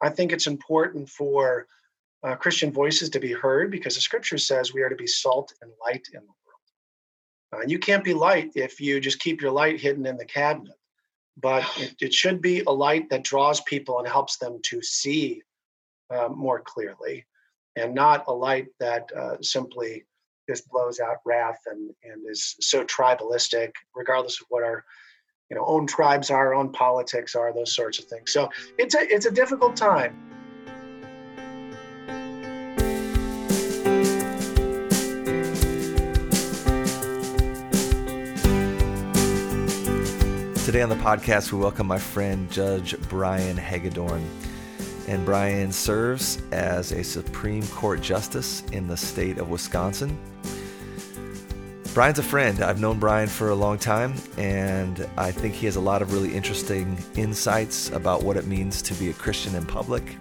I think it's important for uh, Christian voices to be heard because the scripture says we are to be salt and light in the world. Uh, and you can't be light if you just keep your light hidden in the cabinet. But it, it should be a light that draws people and helps them to see uh, more clearly, and not a light that uh, simply just blows out wrath and, and is so tribalistic, regardless of what our you know own tribes are, own politics are, those sorts of things. So it's a it's a difficult time. Today on the podcast, we welcome my friend Judge Brian Hagedorn. And Brian serves as a Supreme Court Justice in the state of Wisconsin. Brian's a friend. I've known Brian for a long time, and I think he has a lot of really interesting insights about what it means to be a Christian in public,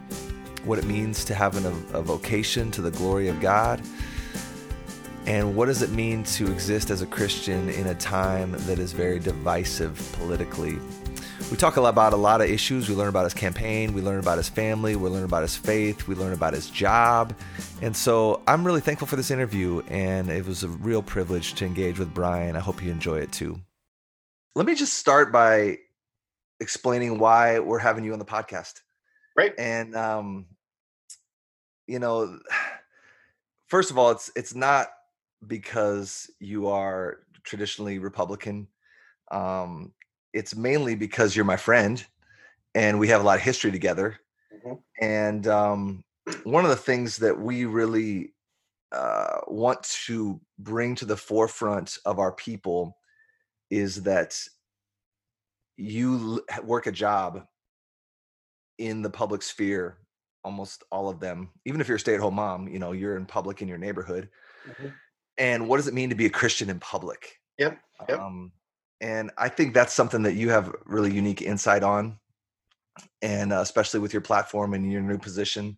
what it means to have an, a vocation to the glory of God, and what does it mean to exist as a Christian in a time that is very divisive politically? We talk a lot about a lot of issues. We learn about his campaign, we learn about his family, we learn about his faith, we learn about his job. And so I'm really thankful for this interview, and it was a real privilege to engage with Brian. I hope you enjoy it too. Let me just start by explaining why we're having you on the podcast. Right. And um, you know, first of all, it's it's not because you are traditionally Republican. Um, it's mainly because you're my friend and we have a lot of history together. Mm-hmm. And um, one of the things that we really uh, want to bring to the forefront of our people is that you work a job in the public sphere almost all of them even if you're a stay-at-home mom you know you're in public in your neighborhood mm-hmm and what does it mean to be a christian in public yep, yep. Um, and i think that's something that you have really unique insight on and uh, especially with your platform and your new position.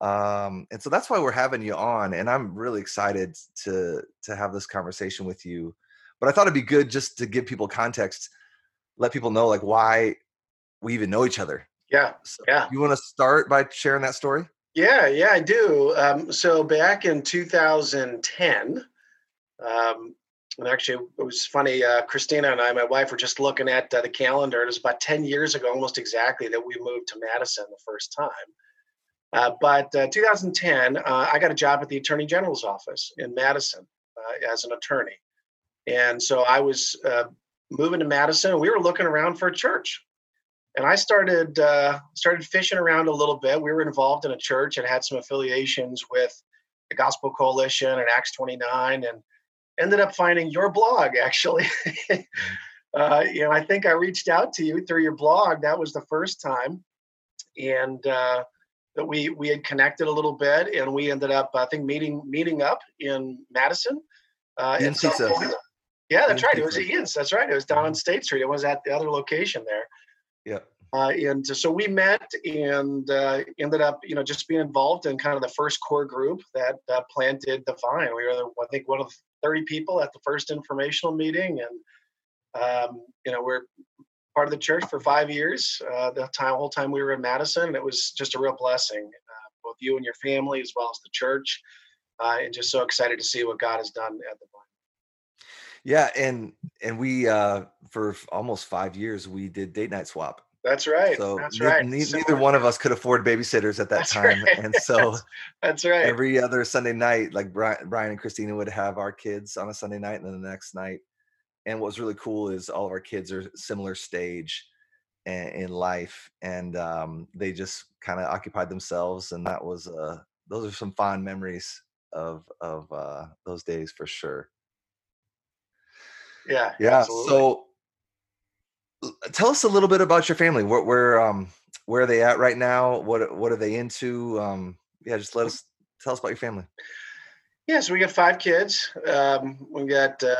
Um, and so that's why we're having you on and i'm really excited to to have this conversation with you. But i thought it'd be good just to give people context let people know like why we even know each other. Yeah so yeah. you want to start by sharing that story? Yeah, yeah, I do. Um, so back in 2010, um, and actually it was funny. Uh, Christina and I, my wife, were just looking at uh, the calendar. It was about 10 years ago, almost exactly, that we moved to Madison the first time. Uh, but uh, 2010, uh, I got a job at the Attorney General's office in Madison uh, as an attorney, and so I was moving to Madison. And we were looking around for a church and I started started fishing around a little bit. We were involved in a church and had some affiliations with the Gospel Coalition and Acts 29, and ended up finding your blog actually. uh, you know, I think I reached out to you through your blog. That was the first time, and uh, that we we had connected a little bit, and we ended up I think meeting meeting up in Madison. Uh, in yeah, that's right. It was Ian's. That's right. It was down on State Street. It was at the other location there. Yeah. Uh, and so we met and uh, ended up, you know, just being involved in kind of the first core group that uh, planted the vine. We were, I think, one of 30 people at the first informational meeting, and um, you know, we're part of the church for five years. Uh, the time, whole time we were in Madison, and it was just a real blessing, uh, both you and your family, as well as the church, uh, and just so excited to see what God has done at the vine. Yeah, and and we for almost five years we did date night swap. That's right. So that's ne- right. Ne- neither one of us could afford babysitters at that that's time, right. and so that's, right. Every other Sunday night, like Brian, Brian and Christina would have our kids on a Sunday night, and then the next night. And what was really cool is all of our kids are similar stage in life, and um, they just kind of occupied themselves, and that was uh, those are some fond memories of of uh, those days for sure. Yeah. Yeah. Absolutely. So tell us a little bit about your family. Where where um where are they at right now? What what are they into? Um yeah, just let us tell us about your family. Yeah, so we got five kids. Um, we got uh,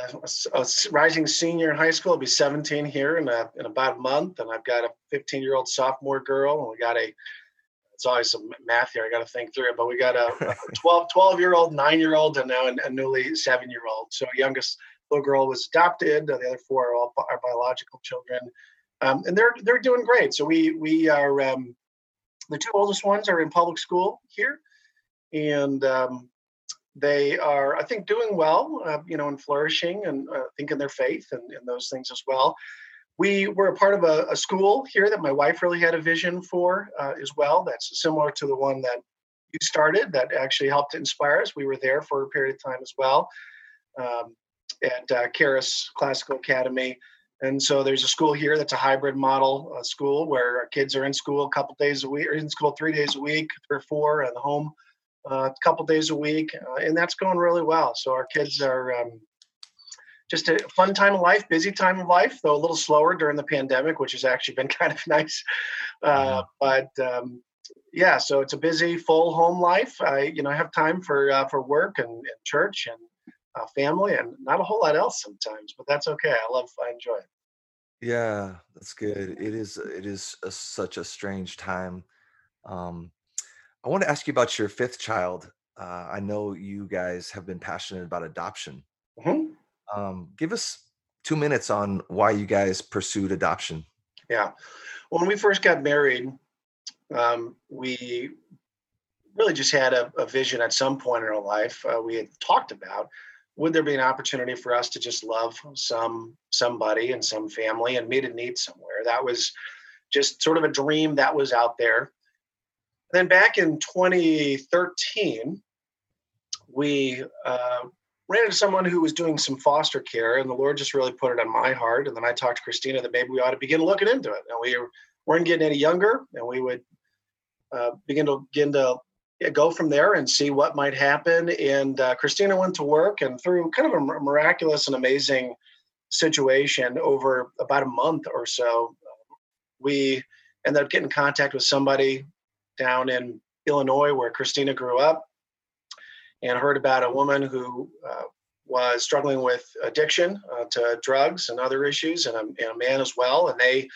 a, a, rising senior in high school. I'll be 17 here in, a, in about a month. And I've got a 15 year old sophomore girl. And we got a, it's always some math here. I got to think through it, but we got a, a 12, 12 year old, nine year old, and now a, a newly seven year old. So youngest little girl was adopted. The other four are all our biological children, um, and they're they're doing great. So we we are um, the two oldest ones are in public school here, and um, they are, I think, doing well, uh, you know, and flourishing and uh, think in their faith and, and, those things as well. We were a part of a, a, school here that my wife really had a vision for uh, as well. That's similar to the one that you started that actually helped to inspire us. We were there for a period of time as well um, at uh, Charis Classical Academy. And so there's a school here that's a hybrid model uh, school where our kids are in school a couple days a week, or in school three days a week, three or four, and home uh, a couple days a week, uh, and that's going really well. So our kids are um, just a fun time of life, busy time of life, though a little slower during the pandemic, which has actually been kind of nice. Uh, but um, yeah, so it's a busy, full home life. I, you know, have time for uh, for work and, and church and uh, family, and not a whole lot else sometimes. But that's okay. I love, I enjoy it. Yeah, that's good. It is. It is a, such a strange time. Um, I want to ask you about your fifth child. Uh, I know you guys have been passionate about adoption. Mm-hmm. Um, give us two minutes on why you guys pursued adoption. Yeah. When we first got married, um, we really just had a, a, vision at some point in our life. Uh, we had talked about would there be an opportunity for us to just love some somebody and some family and meet a need somewhere. That was just sort of a dream that was out there then back in 2013, we uh, ran into someone who was doing some foster care, and the Lord just really put it on my heart. And then I talked to Christina that maybe we ought to begin looking into it. And we weren't getting any younger, and we would uh, begin to begin to go from there and see what might happen. And uh, Christina went to work, and through kind of a miraculous and amazing situation over about a month or so, we ended up getting in contact with somebody down in Illinois, where Christina grew up, and heard about a woman who uh, was struggling with addiction uh, to drugs and other issues, and a, and a, man as well. And they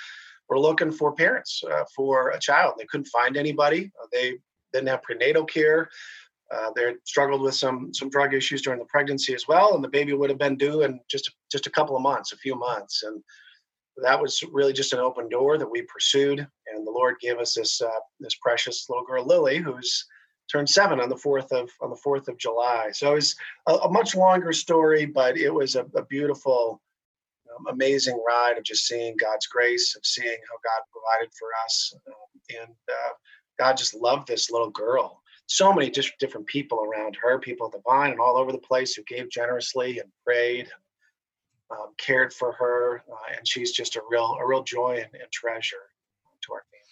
were looking for parents uh, for a child. They couldn't find anybody. They didn't have prenatal care. Uh, they struggled with some some drug issues during the pregnancy as well, and the baby would have been due in just just a couple of months, a few months, and that was really just an open door that we pursued, and the Lord gave us this uh, this precious little girl Lily, who's turned seven on the fourth of on the fourth of July. So it was a, a much longer story, but it was a, a beautiful, um, amazing ride of just seeing God's grace, of seeing how God provided for us, um, and uh, God just loved this little girl. So many just different people around her, people at the vine and all over the place who gave generously and prayed um, cared for her, uh, and she's just a real a real joy and, and treasure to our family.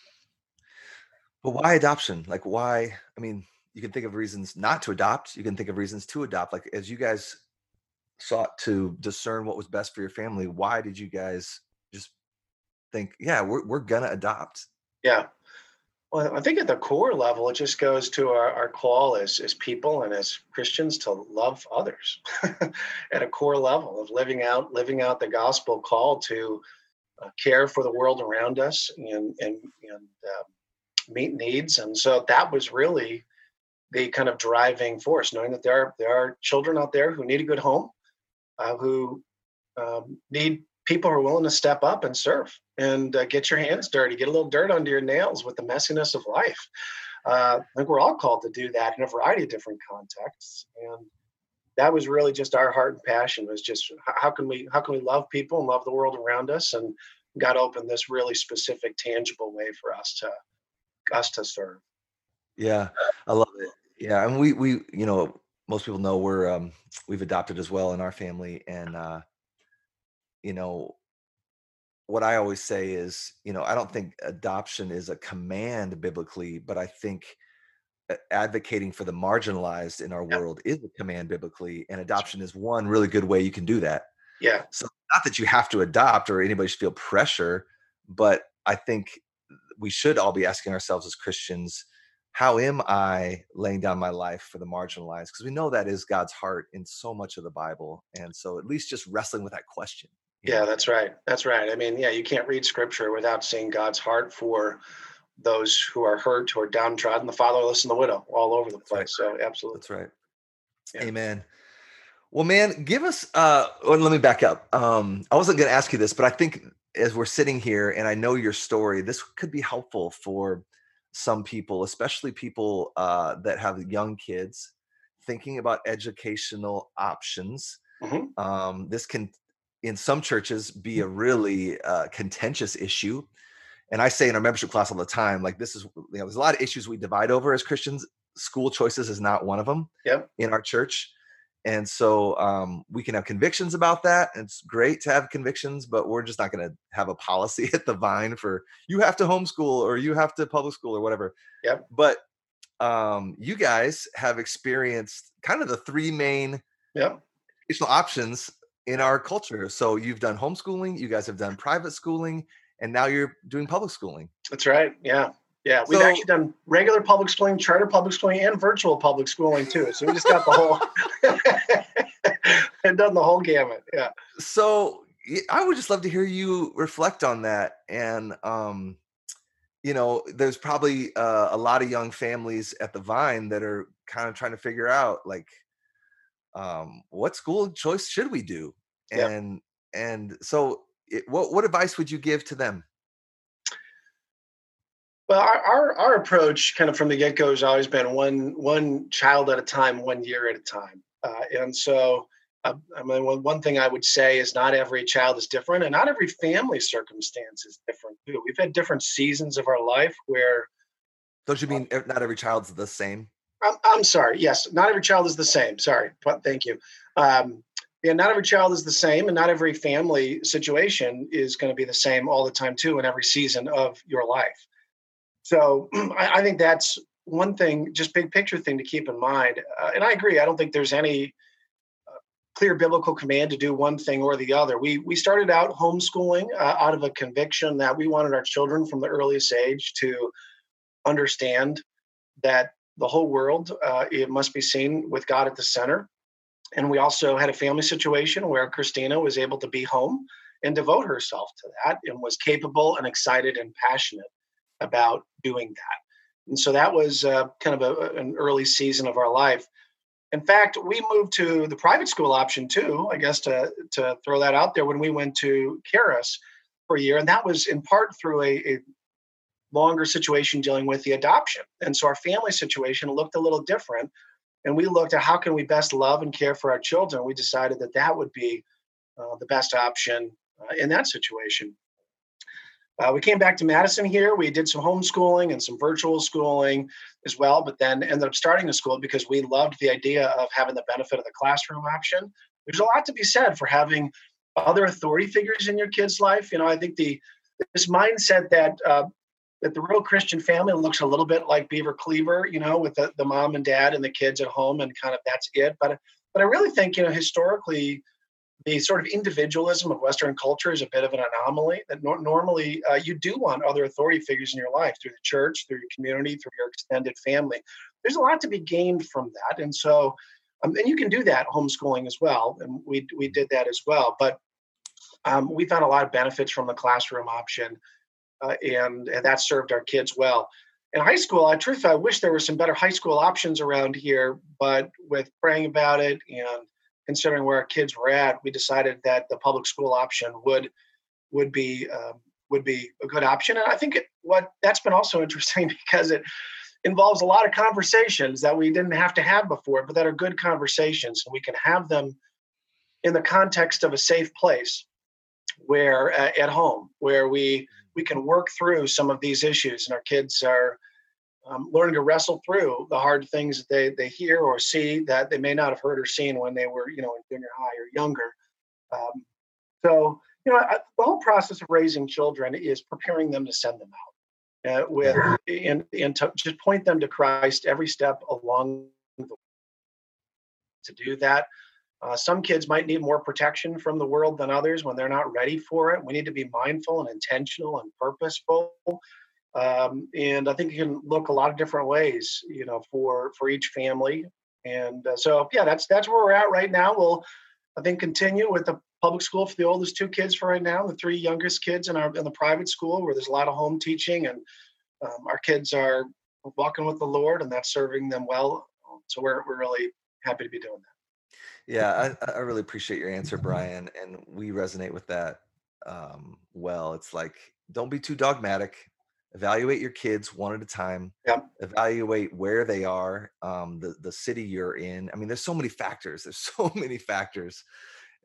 But why adoption? Like why? I mean, you can think of reasons not to adopt. You can think of reasons to adopt. Like as you guys sought to discern what was best for your family, why did you guys just think, yeah, we're we're gonna adopt? Yeah. Well, I think at the core level, it just goes to our, our call as, as people and as Christians to love others at a core level of living out living out the gospel call to uh, care for the world around us and and, and uh, meet needs. And so that was really the kind of driving force, knowing that there are there are children out there who need a good home, uh, who um, need people are willing to step up and serve and uh, get your hands dirty, get a little dirt under your nails with the messiness of life. Uh, I think we're all called to do that in a variety of different contexts, and that was really just our heart and passion. Was just how can we how can we love people and love the world around us, and God opened this really specific, tangible way for us to us to serve. Yeah, I love it. Yeah, and we we you know most people know we're um, we've adopted as well in our family, and uh, you know what I always say is, you know, I don't think adoption is a command biblically, but I think advocating for the marginalized in our world is a command biblically, and adoption is one really good way you can do that. Yeah. So not that you have to adopt or anybody should feel pressure, but I think we should all be asking ourselves as Christians, how am I laying down my life for the marginalized? Because we know that is God's heart in so much of the Bible. And so at least just wrestling with that question. Yeah, that's right. That's right. I mean, yeah, you can't read scripture without seeing God's heart for those who are hurt, who are downtrodden, the fatherless and the widow, all over the place. Right. So, absolutely. That's right. Yeah. Amen. Well, man, give us. uh well, Let me back up. Um I wasn't going to ask you this, but I think as we're sitting here and I know your story, this could be helpful for some people, especially people uh, that have young kids, thinking about educational options. Mm-hmm. Um, this can, in some churches, be a really uh, contentious issue. And I say in our membership class all the time, like this is, you know, there's a lot of issues we divide over as Christians. School choices is not one of them yep. in our church and so um, we can have convictions about that it's great to have convictions but we're just not going to have a policy at the vine for you have to homeschool or you have to public school or whatever yep but um, you guys have experienced kind of the three main yep. options in our culture so you've done homeschooling you guys have done private schooling and now you're doing public schooling that's right yeah yeah, we've so, actually done regular public schooling, charter public schooling, and virtual public schooling too. So we just got the whole and done the whole gamut. Yeah. So I would just love to hear you reflect on that. And um, you know, there's probably uh, a lot of young families at the Vine that are kind of trying to figure out like um, what school choice should we do? And and so it, what what advice would you give to them? Well, our, our, our approach, kind of from the get go, has always been one one child at a time, one year at a time. Uh, and so, uh, I mean, one, one thing I would say is not every child is different, and not every family circumstance is different too. We've had different seasons of our life where. Don't you mean uh, not every child's the same? I'm, I'm sorry. Yes, not every child is the same. Sorry. but Thank you. Um, yeah, not every child is the same, and not every family situation is going to be the same all the time too, in every season of your life. So I, I, think that's one thing, just big picture thing to keep in mind. Uh, and I agree. I don't think there's any uh, clear biblical command to do one thing or the other. We we started out homeschooling uh, out of a conviction that we wanted our children from the earliest age to understand that the whole world uh, it must be seen with God at the center. And we also had a family situation where Christina was able to be home and devote herself to that and was capable and excited and passionate about doing that. And so that was uh, kind of a, an early season of our life. In fact, we moved to the private school option too, I guess to, to throw that out there when we went to Charis for a year. And that was in part through a, a longer situation dealing with the adoption. And so our family situation looked a little different. And we looked at how can we best love and care for our children. We decided that that would be uh, the best option uh, in that situation. Uh, we came back to Madison here. We did some homeschooling and some virtual schooling as well, but then ended up starting a school because we loved the idea of having the benefit of the classroom option. There's a lot to be said for having other authority figures in your kid's life. You know, I think the this mindset that uh, that the real Christian family looks a little bit like Beaver Cleaver, you know, with the, the mom and dad and the kids at home and kind of that's it. But but I really think, you know, historically the sort of individualism of Western culture is a bit of an anomaly. That no- normally uh, you do want other authority figures in your life through the church, through your community, through your extended family. There's a lot to be gained from that, and so um, and you can do that homeschooling as well, and we we did that as well. But um, we found a lot of benefits from the classroom option, uh, and and that served our kids well. In high school, I truth I wish there were some better high school options around here, but with praying about it and considering where our kids were at, we decided that the public school option would would be um, would be a good option. And I think it, what that's been also interesting because it involves a lot of conversations that we didn't have to have before, but that are good conversations, and we can have them in the context of a safe place, where uh, at home, where we we can work through some of these issues, and our kids are um, learning to wrestle through the hard things that they, they hear or see that they may not have heard or seen when they were, you know, in junior high or younger. Um, so, you know, I, the whole process of raising children is preparing them to send them out uh, with and, and to just point them to Christ every step along the way. To do that, uh, some kids might need more protection from the world than others when they're not ready for it. We need to be mindful and intentional and purposeful um, and I think it can look a lot of different ways, you know, for for each family. And uh, so, yeah, that's that's where we're at right now. We'll, I think, continue with the public school for the oldest two kids for right now, the three youngest kids in our in the private school where there's a lot of home teaching, and um, our kids are walking with the Lord, and that's serving them well. So we're we're really happy to be doing that. Yeah, I, I really appreciate your answer, Brian, and we resonate with that um, well. It's like don't be too dogmatic evaluate your kids one at a time Yep. evaluate where they are um, the, the city you're in i mean there's so many factors there's so many factors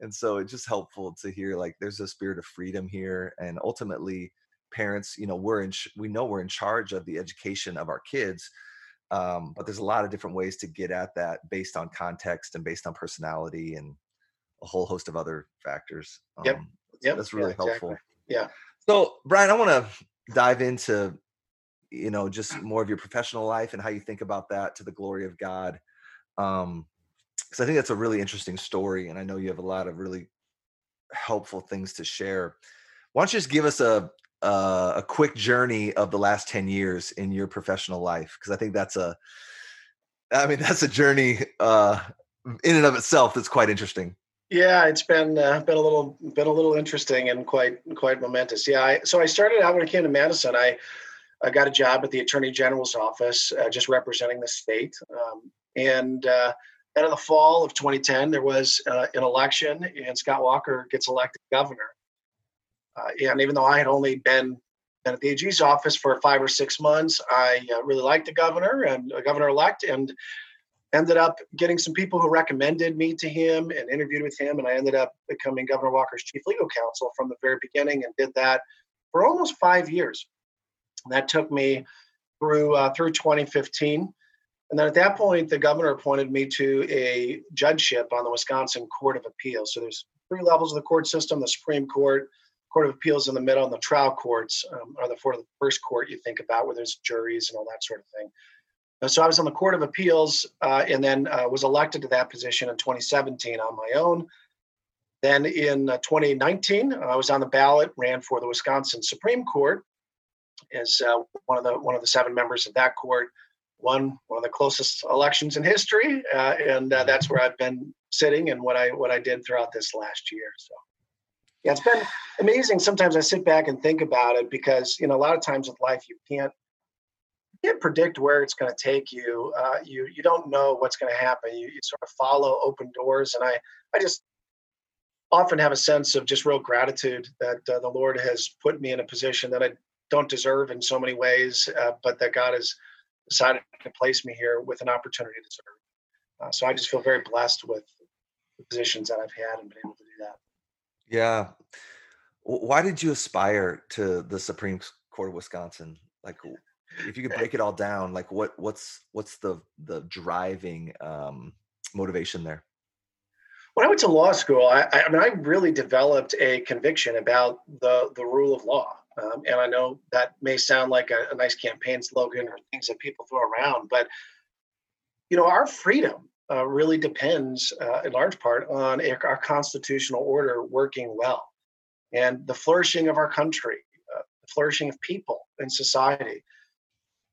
and so it's just helpful to hear like there's a spirit of freedom here and ultimately parents you know we're in we know we're in charge of the education of our kids um, but there's a lot of different ways to get at that based on context and based on personality and a whole host of other factors Yep. um, Yep. that's really Yeah, helpful exactly. Yeah. so brian i want to dive into you know just more of your professional life and how you think about that to the glory of god um because i think that's a really interesting story and i know you have a lot of really helpful things to share why don't you just give us a uh, a quick journey of the last 10 years in your professional life because i think that's a i mean that's a journey uh in and of itself that's quite interesting Yeah, it's been uh, been a little been a little interesting and quite quite momentous. Yeah, I, so I started out when I came to Madison. I I got a job at the Attorney General's office, uh, just representing the state. Um, and uh, then in the fall of 2010, there was uh, an election, and Scott Walker gets elected governor. Uh, and even though I had only been been at the AG's office for five or six months, I uh, really liked the governor and uh, governor elect, and ended up getting some people who recommended me to him and interviewed with him and i ended up becoming governor walker's chief legal counsel from the very beginning and did that for almost five years. That took me through uh, through 2015 and then at that point the governor appointed me to a judgeship on the wisconsin court of appeals. So there's three levels of the court system the supreme court court of appeals in the middle and the trial courts um, are the, for the first court you think about where there's juries and all that sort of thing uh, so I was on the Court of Appeals uh, and then uh, was elected to that position in 2017 on my own. Then in uh, 2019, I was on the ballot, ran for the Wisconsin Supreme Court as uh, one of the one of the seven members of that court. Won one of the closest elections in history, uh, and that's where I've been sitting and what I what I did throughout this last year. So. Yeah, it's been amazing. Sometimes I sit back and think about it because you know a lot of times with life you can't can't predict where it's going to take you. Uh, you you don't know what's going to happen. You, you sort of follow open doors, and I I just often have a sense of just real gratitude that uh, the Lord has put me in a position that I don't deserve in so many ways, uh, but that God has decided to place me here with an opportunity to serve. Uh, so I just feel very blessed with the positions that I've had and been able to do that. Yeah. Why did you aspire to the Supreme Court of Wisconsin? Like, if you could break it all down, like what what's what's the the driving um, motivation there? When I went to law school, I, I mean, I really developed a conviction about the the rule of law. Um, and I know that may sound like a, a nice campaign slogan or things that people throw around, but you know, our freedom uh, really depends uh, in large part on our constitutional order working well and the flourishing of our country, uh, the flourishing of people and society.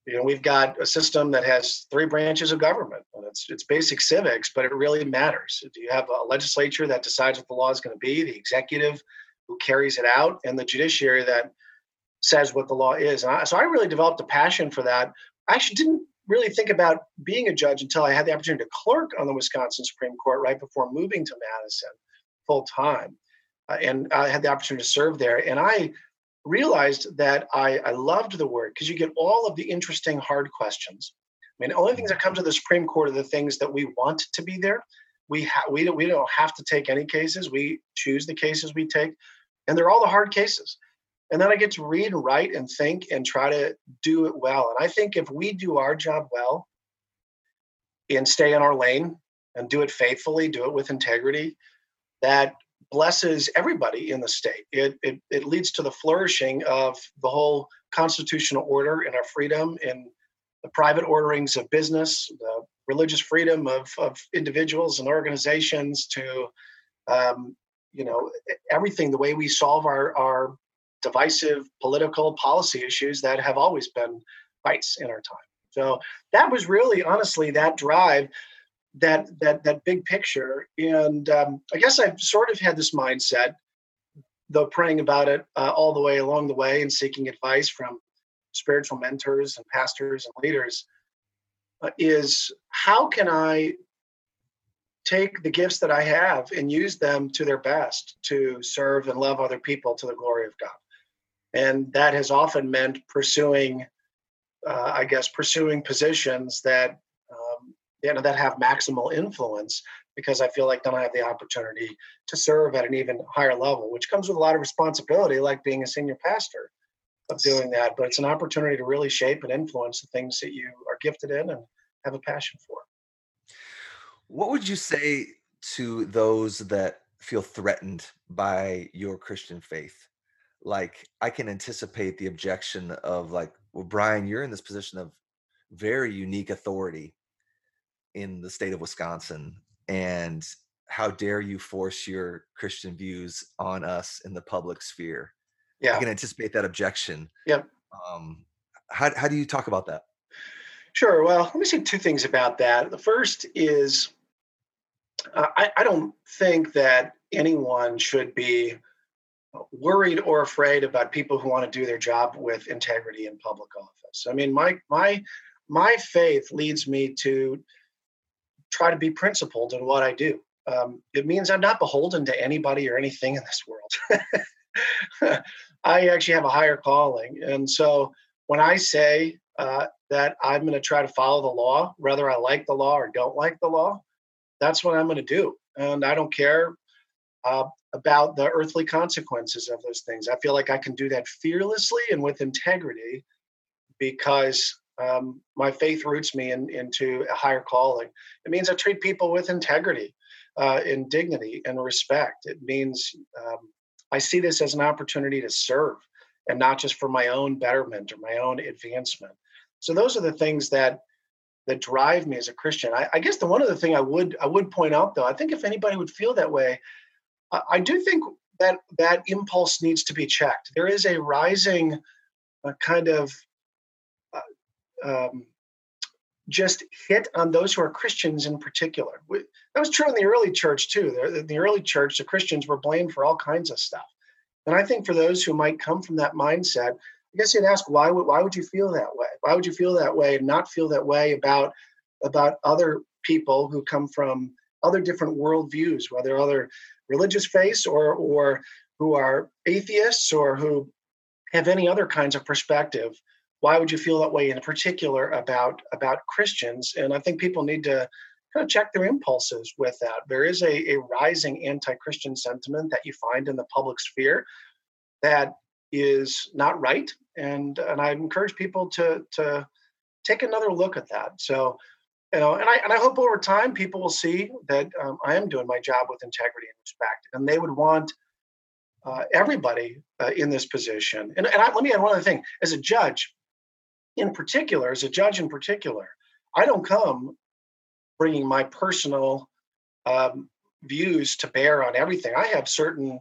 You know, we've got a system that has three branches of government. It's it's basic civics, but it really matters. Do you have a legislature that decides what the law is going to be, the executive who carries it out, and the judiciary that says what the law is? And I, so I really developed a passion for that. I actually didn't really think about being a judge until I had the opportunity to clerk on the Wisconsin Supreme Court right before moving to Madison full time. Uh, and I had the opportunity to serve there. And I realized that I, I loved the word because you get all of the interesting hard questions. I mean, the only things that come to the Supreme Court are the things that we want to be there. We ha- we don't we don't have to take any cases. We choose the cases we take, and they're all the hard cases. And then I get to read and write and think and try to do it well. And I think if we do our job well and stay in our lane and do it faithfully, do it with integrity, that blesses everybody in the state. It, it, it leads to the flourishing of the whole constitutional order and our freedom and the private orderings of business, the religious freedom of, of individuals and organizations to, um, you know, everything, the way we solve our, our divisive political policy issues that have always been fights in our time. So that was really, honestly, that drive that that that big picture and um, i guess i've sort of had this mindset though praying about it uh, all the way along the way and seeking advice from spiritual mentors and pastors and leaders uh, is how can i take the gifts that i have and use them to their best to serve and love other people to the glory of god and that has often meant pursuing, uh, I guess, pursuing positions that um, you know that have maximal influence because I feel like then I have the opportunity to serve at an even higher level, which comes with a lot of responsibility, like being a senior pastor of doing that. But it's an opportunity to really shape and influence the things that you are gifted in and have a passion for. What would you say to those that feel threatened by your Christian faith? Like, I can anticipate the objection of, like, well, Brian, you're in this position of very unique authority in the state of Wisconsin. And how dare you force your Christian views on us in the public sphere? Yeah. I can anticipate that objection. Yep. Um, how, how do you talk about that? Sure. Well, let me say two things about that. The first is uh, I, I don't think that anyone should be worried or afraid about people who want to do their job with integrity in public office. I mean, my my my faith leads me to try to be principled in what I do. Um, it means I'm not beholden to anybody or anything in this world. I actually have a higher calling, and so when I say uh, that I'm going to try to follow the law, whether I like the law or don't like the law, that's what I'm going to do. And I don't care uh, about the earthly consequences of those things. I feel like I can do that fearlessly and with integrity because um, my faith roots me in, into a higher calling. It means I treat people with integrity, uh, and dignity, and respect. It means um, I see this as an opportunity to serve and not just for my own betterment or my own advancement. So those are the things that that drive me as a Christian. I, I, guess the one other thing I would I would point out though, I think if anybody would feel that way, I do think that that impulse needs to be checked. There is a rising uh, kind of uh, um, just hit on those who are Christians in particular. We, that was true in the early church too. The, the early church, the Christians were blamed for all kinds of stuff. And I think for those who might come from that mindset, I guess you'd ask why would why would you feel that way? Why would you feel that way and not feel that way about about other people who come from other different worldviews, whether other religious faiths or or who are atheists or who have any other kinds of perspective? Why would you feel that way in particular about about Christians? And I think people need to kind of check their impulses with that. There is a, a rising anti-Christian sentiment that you find in the public sphere that is not right and and I encourage people to to take another look at that. So, you know, and I and I hope over time people will see that um, I am doing my job with integrity and respect, and they would want uh, everybody uh, in this position. And, and I, let me add one other thing: as a judge, in particular, as a judge in particular, I don't come bringing my personal um, views to bear on everything. I have certain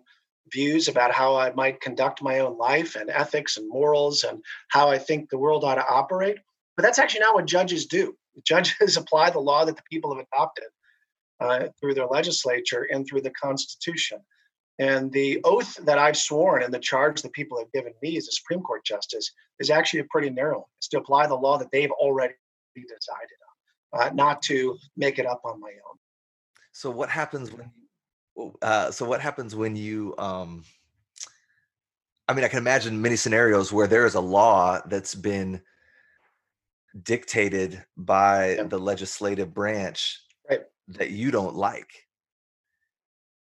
views about how I might conduct my own life and ethics and morals and how I think the world ought to operate. But that's actually not what judges do. Judges apply the law that the people have adopted uh, through their legislature and through the Constitution. And the oath that I've sworn and the charge that people have given me as a Supreme Court justice is actually a pretty narrow. It's to apply the law that they've already decided on, uh, not to make it up on my own. So, what happens when uh, so what happens when you um i mean i can imagine many scenarios where there is a law that's been dictated by the legislative branch right. that you don't like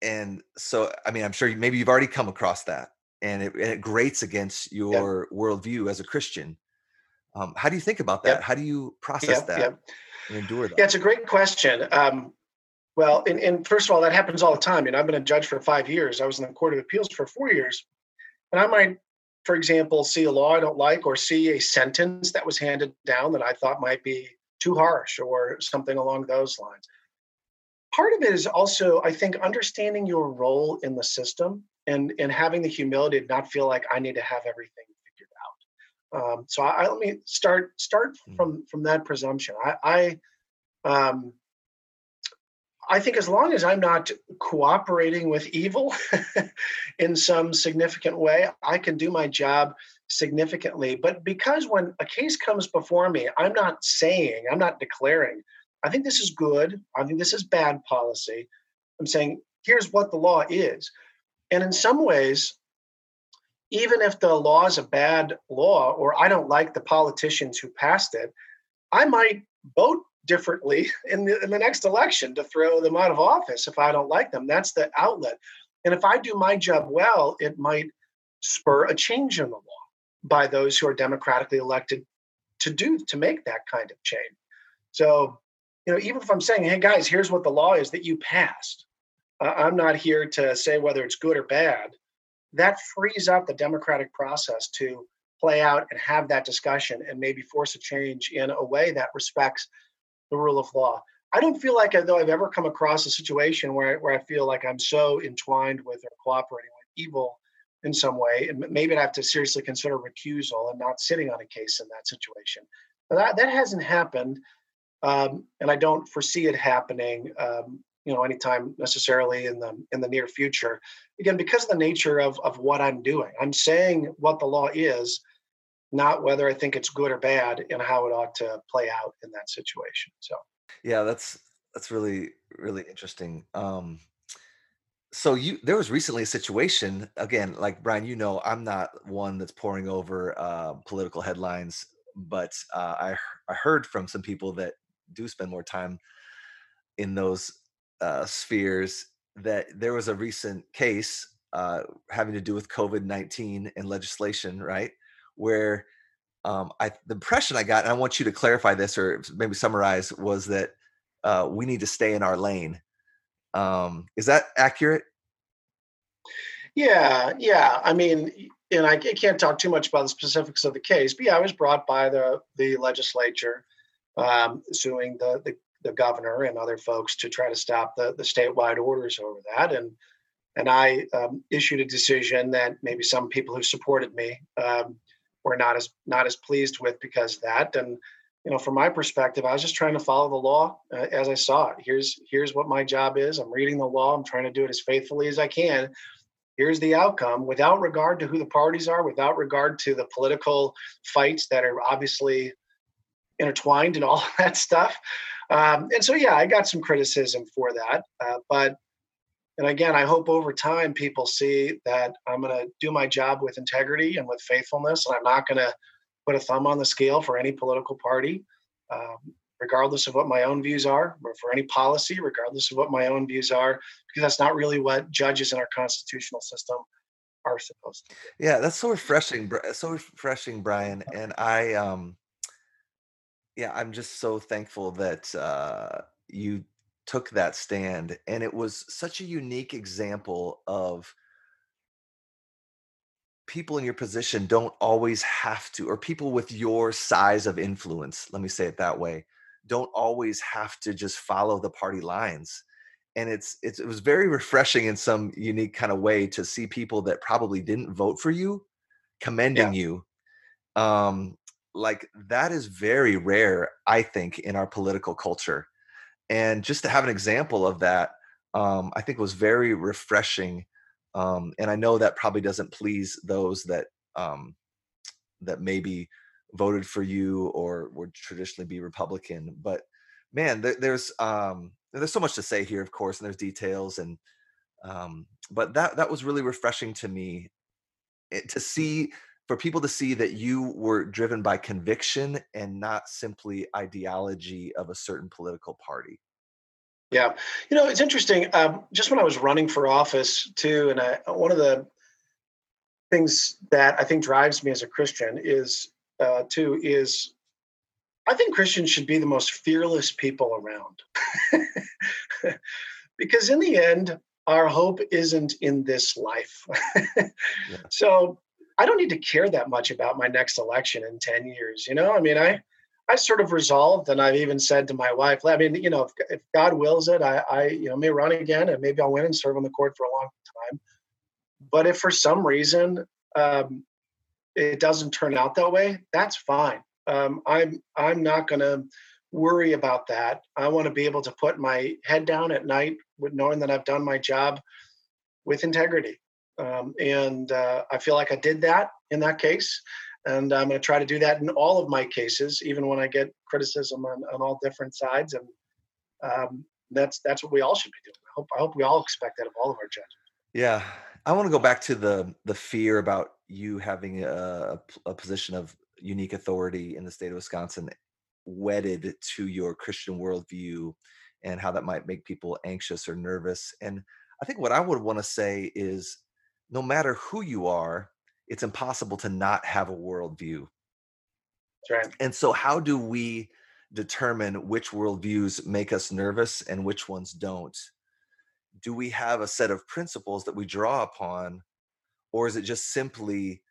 and so i mean i'm sure maybe you've already come across that and it, and it grates against your worldview as a christian um, how do you think about that yep. how do you process that and endure that yeah it's a great question um, well, and, and first of all, that happens all the time. You know, I've been a judge for five years. I was in the Court of Appeals for four years. And I might, for example, see a law I don't like or see a sentence that was handed down that I thought might be too harsh or something along those lines. Part of it is also, I think, understanding your role in the system and, and having the humility to not feel like I need to have everything figured out. Um, so I, I, let me start start hmm. from from that presumption. I, I um, I think as long as I'm not cooperating with evil in some significant way, I can do my job significantly. But because when a case comes before me, I'm not saying, I'm not declaring, I think this is good, I think this is bad policy. I'm saying, here's what the law is. And in some ways, even if the law is a bad law or I don't like the politicians who passed it, I might vote differently in the, in the next election to throw them out of office if I don't like them. That's the outlet. And if I do my job well, it might spur a change in the law by those who are democratically elected to do to make that kind of change. So, you know, even if I'm saying, "Hey guys, here's what the law is that you passed," uh, I'm not here to say whether it's good or bad. That frees up the democratic process to play out and have that discussion and maybe force a change in a way that respects the rule of law. I don't feel like though I've ever come across a situation where, where I feel like I'm so entwined with or cooperating with evil in some way, and maybe I'd have to seriously consider recusal and not sitting on a case in that situation. But that, that hasn't happened, um, and I don't foresee it happening. Um, you know, anytime necessarily in the in the near future. Again, because of the nature of of what I'm doing, I'm saying what the law is, not whether I think it's good or bad, and how it ought to play out in that situation. So, yeah, that's that's really really interesting. Um, so you there was recently a situation again like brian you know i'm not one that's poring over uh, political headlines but uh, I, I heard from some people that do spend more time in those uh, spheres that there was a recent case uh, having to do with covid-19 and legislation right where um, I, the impression i got and i want you to clarify this or maybe summarize was that uh, we need to stay in our lane um, is that accurate? Yeah, yeah. I mean, and I can't talk too much about the specifics of the case, but yeah, I was brought by the the legislature um, suing the, the, the governor and other folks to try to stop the the statewide orders over that, and and I um, issued a decision that maybe some people who supported me um, were not as not as pleased with because that, and you know, from my perspective, I was just trying to follow the law uh, as I saw it. Here's here's what my job is. I'm reading the law. I'm trying to do it as faithfully as I can. Here's the outcome, without regard to who the parties are, without regard to the political fights that are obviously intertwined and all that stuff. Um, and so, yeah, I got some criticism for that. Uh, but and again, I hope over time people see that I'm going to do my job with integrity and with faithfulness, and I'm not going to put a thumb on the scale for any political party, um, regardless of what my own views are, or for any policy, regardless of what my own views are, because that's not really what judges in our constitutional system are supposed to. Yeah, that's so refreshing, so refreshing, Brian. And I, um, yeah, I'm just so thankful that uh, you took that stand, and it was such a unique example of people in your position don't always have to, or people with your size of influence, let me say it that way, don't always have to just follow the party lines. And it's, it's it was very refreshing in some unique kind of way to see people that probably didn't vote for you commending yeah. you. Um, like that is very rare, I think, in our political culture. And just to have an example of that, um, I think was very refreshing um, and I know that probably doesn't please those that um, that maybe voted for you or would traditionally be Republican. But man, there, there's um, there's so much to say here, of course, and there's details and um, but that that was really refreshing to me it, eh, to see for people to see that you were driven by conviction and not simply ideology of a certain political party. Yeah, you know it's interesting. Um, just when I was running for office too, and I, one of the things that I think drives me as a Christian is uh, too is I think Christians should be the most fearless people around, because in the end, our hope isn't in this life. yeah. So I don't need to care that much about my next election in ten years. You know, I mean, I I sort of resolved, and I've even said to my wife, I mean, you know, if, if God wills it, I, I, you know, may run again, and maybe I'll win and serve on the court for a long time. But if for some reason um, it doesn't turn out that way, that's fine. Um, I'm I'm not going to worry about that. I want to be able to put my head down at night with knowing that I've done my job with integrity. Um, and uh, I feel like I did that in that case and I'm going to try to do that in all of my cases, even when I get criticism on, on all different sides. And um, that's that's what we all should be doing. I hope I hope we all expect that of all of our judges. Yeah, I want to go back to the the fear about you having a, a position of unique authority in the state of Wisconsin wedded to your Christian worldview and how that might make people anxious or nervous. And I think what I would want to say is no matter who you are, it's impossible to not have a worldview. That's right. And so, how do we determine which worldviews make us nervous and which ones don't? Do we have a set of principles that we draw upon, or is it just simply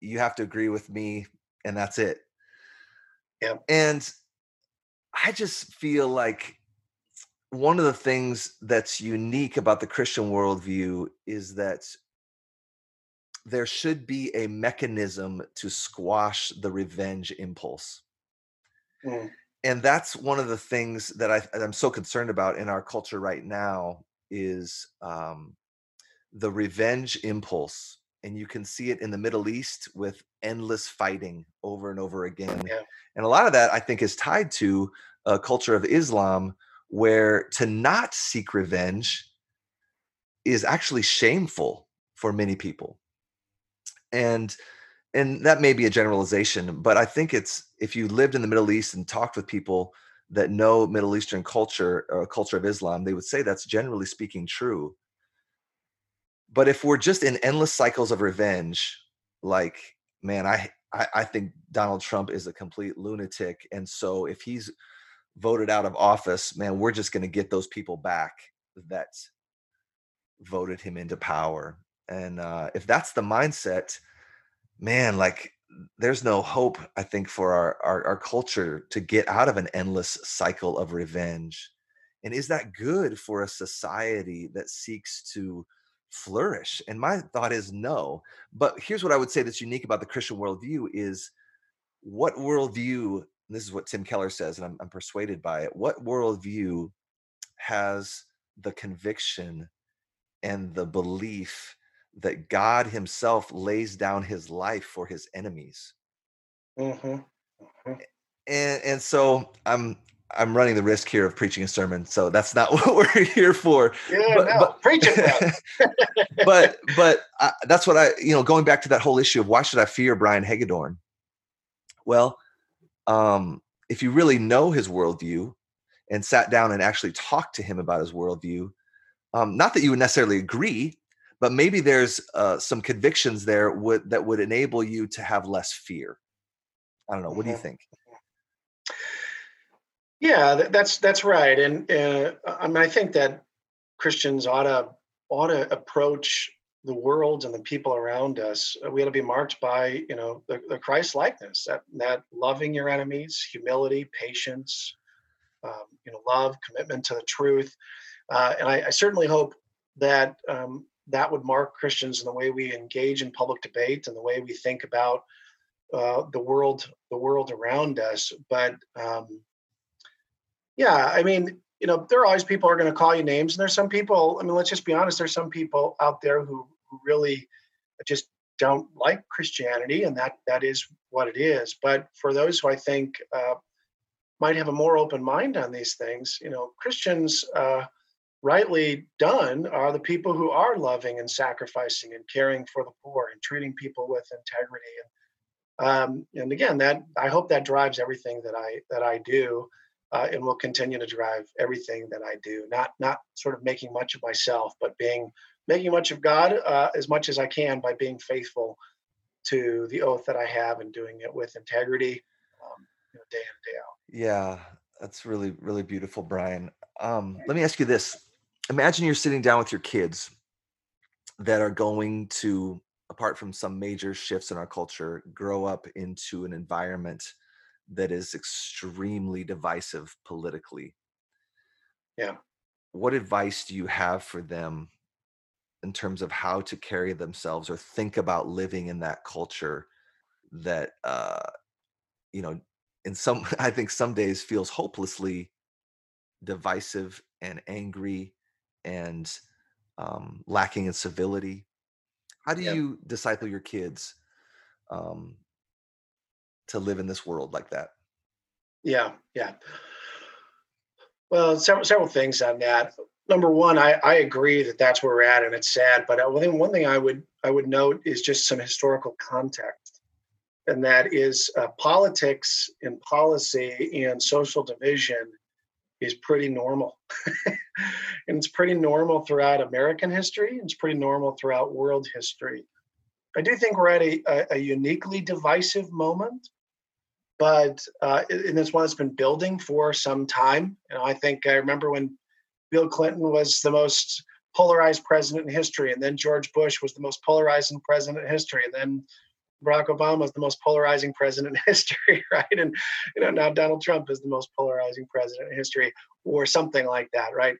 you have to agree with me and that's it? Yeah. And I just feel like one of the things that's unique about the Christian worldview is that there should be a mechanism to squash the revenge impulse. Mm. And that's one of the things that I, am so concerned about in our culture right now is um, the revenge impulse. And you can see it in the Middle East with endless fighting over and over again. Yeah. And a lot of that, I think, is tied to a culture of Islam where to not seek revenge is actually shameful for many people and and that may be a generalization but i think it's if you lived in the middle east and talked with people that know middle eastern culture or culture of islam they would say that's generally speaking true. But if we're just in endless cycles of revenge like man i i, I think donald trump is a complete lunatic and so if he's voted out of office man we're just going to get those people back that voted him into power and uh, if that's the mindset man like there's no hope i think for our, our, our culture to get out of an endless cycle of revenge. And is that good for a society that seeks to flourish? And my thought is no. But here's what i would say that's unique about the christian worldview is what worldview this is what tim keller says and I'm, I'm persuaded by it what worldview has the conviction and the belief that God Himself lays down His life for His enemies. Mm-hmm. Mm-hmm. And and so I'm I'm running the risk here of preaching a sermon, so that's not what we're here for. Yeah, but, no, but preach it. but but I, that's what I you know going back to that whole issue of why should I fear Brian Hagedorn? Well, um, if you really know his worldview and sat down and actually talked to him about his worldview, um, not that you would necessarily agree, but maybe there's uh, some convictions there would that would enable you to have less fear i don't know what do you mm-hmm. think yeah that's that's right and uh, i mean i think that christians ought to ought to approach the world and the people around us uh, we ought to be marked by you know the, the christ likeness that that loving your enemies humility patience um, you know love commitment to the truth uh, and I, I, certainly hope that um, that would mark Christians in the way we engage in public debate and the way we think about uh, the world, the world around us. But um, yeah, I mean, you know, there are always people are going to call you names, and there's some people. I mean, let's just be honest. There's some people out there who, who really just don't like Christianity, and that that is what it is. But for those who I think uh, might have a more open mind on these things, you know, Christians. Uh, rightly done are the people who are loving and sacrificing and caring for the poor and treating people with integrity. And um, and again that i hope that drives everything that i that i do uh, and will continue to drive everything that i do. Not not sort of making much of myself but being making much of god uh, as much as i can by being faithful to the oath that i have and doing it with integrity um, you know, day in day out. Yeah that's really really beautiful brian. Um, let me ask you this imagine you're sitting down with your kids that are going to apart from some major shifts in our culture grow up into an environment that is extremely divisive politically. Yeah. What advice do you have for them in terms of how to carry themselves or think about living in that culture that uh you know in some i think some days feels hopelessly divisive and angry and um, lacking in civility. How do yep. you disciple your kids um, to live in this world like that? Yeah, yeah. Well, several several things on that. Number one, I, I agree that that's where we're at, and it's sad. But I think one thing I would I would note is just some historical context. And that is uh, politics and policy and social division is pretty normal. and it's pretty normal throughout American history. It's pretty normal throughout world history. I do think we're at a, a, a uniquely divisive moment, but uh, and it's one that's been building for some time. You know, I think I remember when Bill Clinton was the most polarized president in history, and then George Bush was the most polarizing president in history, and then Barack Obama is the most polarizing president in history, right? And you know now Donald Trump is the most polarizing president in history, or something like that, right?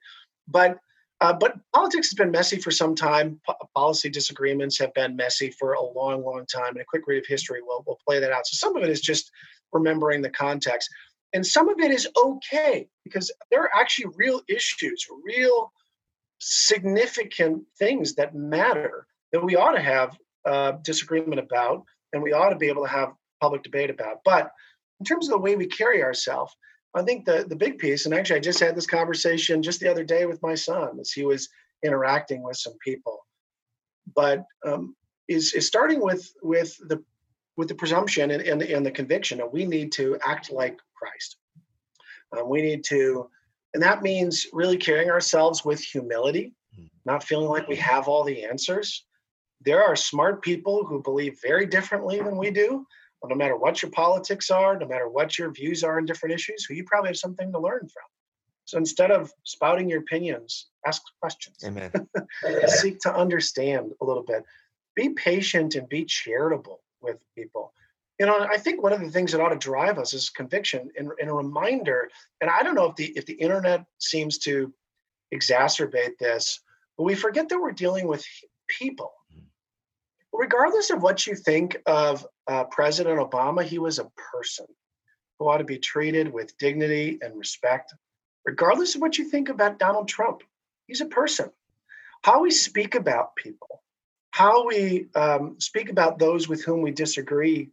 But uh, but politics has been messy for some time. P- policy disagreements have been messy for a long, long time. And a quick read of history will will play that out. So some of it is just remembering the context, and some of it is okay because there are actually real issues, real significant things that matter that we ought to have uh, disagreement about, and we ought to be able to have public debate about. But in terms of the way we carry ourselves, I think the the big piece, and actually I just had this conversation just the other day with my son as he was interacting with some people, but um, is is starting with with the with the presumption and, and, and the conviction that we need to act like Christ. Um, we need to, and that means really carrying ourselves with humility, hmm. not feeling like we have all the answers. There are smart people who believe very differently than we do, no matter what your politics are, no matter what your views are on different issues, who you probably have something to learn from. So instead of spouting your opinions, ask questions. Amen. Seek to understand a little bit. Be patient and be charitable with people. You know, I think one of the things that ought to drive us is conviction and, and a reminder. And I don't know if the if the internet seems to exacerbate this, but we forget that we're dealing with people regardless of what you think of uh, President Obama, he was a person who ought to be treated with dignity and respect. Regardless of what you think about Donald Trump, he's a person. How we speak about people, how we um, speak about those with whom we disagree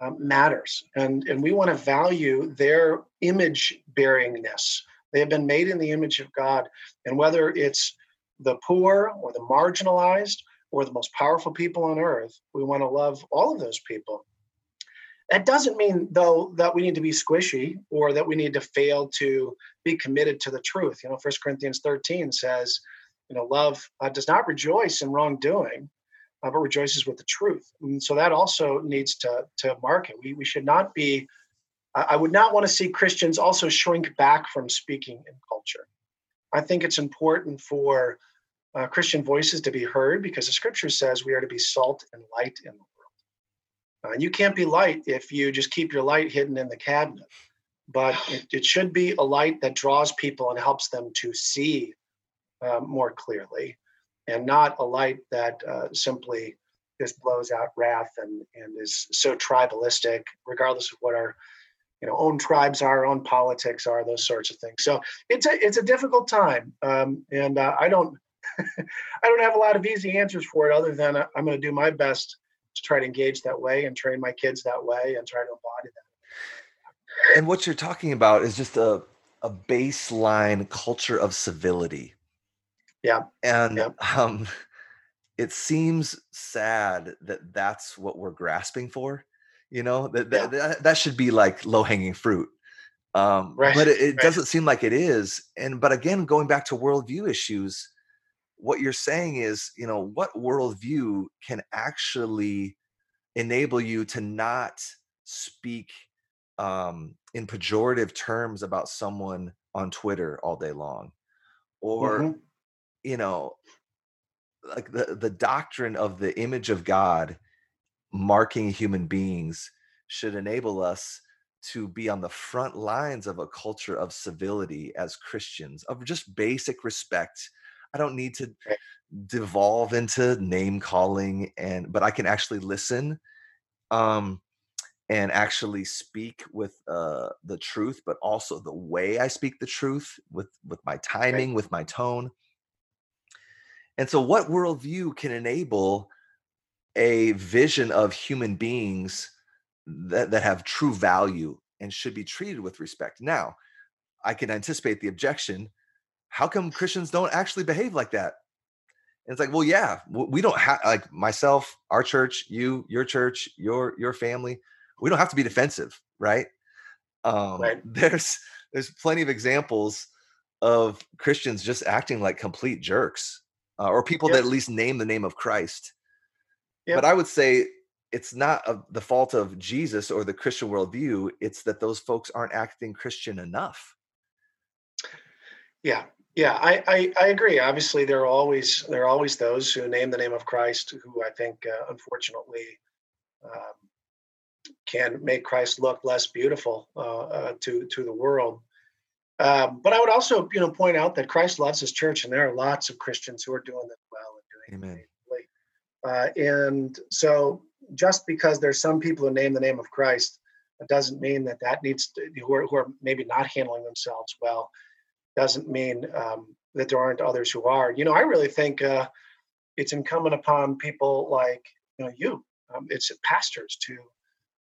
um, matters. And, and we want to value their image bearingness. They have been made in the image of God. And whether it's the poor or the marginalized or the most powerful people on earth. We want to love all of those people. That doesn't mean, though, that we need to be squishy or that we need to fail to be committed to the truth. You know, First Corinthians 13 says, you know, love uh, does not rejoice in wrongdoing, uh, but rejoices with the truth. And so that also needs to to mark it. We we should not be. I would not want to see Christians also shrink back from speaking in culture. I think it's important for uh, Christian voices to be heard because the scripture says we are to be salt and light in the world. Uh, you can't be light if you just keep your light hidden in the cabinet, but it, it should be a light that draws people and helps them to see uh, more clearly, and not a light that uh, simply just blows out wrath and, and is so tribalistic, regardless of what our you know own tribes are, own politics are, those sorts of things. So it's a it's a difficult time, um, and uh, I don't I don't have a lot of easy answers for it other than I'm going to do my best to try to engage that way and train my kids that way and try to embody that. And what you're talking about is just a, a baseline culture of civility. Yeah. And yeah. Um, it seems sad that that's what we're grasping for. You know, that, yeah. that, that should be like low hanging fruit. Um, right. But it, it right. doesn't seem like it is. And, but again, going back to worldview issues, what you're saying is, you know, what worldview can actually enable you to not speak um, in pejorative terms about someone on Twitter all day long, or mm-hmm. you know, like the the doctrine of the image of God marking human beings should enable us to be on the front lines of a culture of civility as Christians, of just basic respect I don't need to devolve into name calling and but I can actually listen um and actually speak with uh the truth but also the way I speak the truth with with my timing with my tone. And so what worldview can enable a vision of human beings that, that have true value and should be treated with respect? Now I can anticipate the objection how come Christians don't actually behave like that? And it's like, well, yeah, we don't have like myself, our church, you, your church, your your family. We don't have to be defensive, right? Um, right. There's there's plenty of examples of Christians just acting like complete jerks, uh, or people that at least name the name of Christ. Yep. But I would say it's not a, the fault of Jesus or the Christian worldview. It's that those folks aren't acting Christian enough. Yeah, yeah, I, I, I, agree. Obviously, there are always there are always those who name the name of Christ who I think, uh, unfortunately, um, can make Christ look less beautiful uh, uh, to to the world. Um, but I would also, you know, point out that Christ loves His church, and there are lots of Christians who are doing this well and doing Amen. it uh, and so, just because there's some people who name the name of Christ, it doesn't mean that that needs to who are, who are maybe not handling themselves well doesn't mean um, that there aren't others who are. You know, I really think uh, it's incumbent upon people like you know you, um, it's pastors to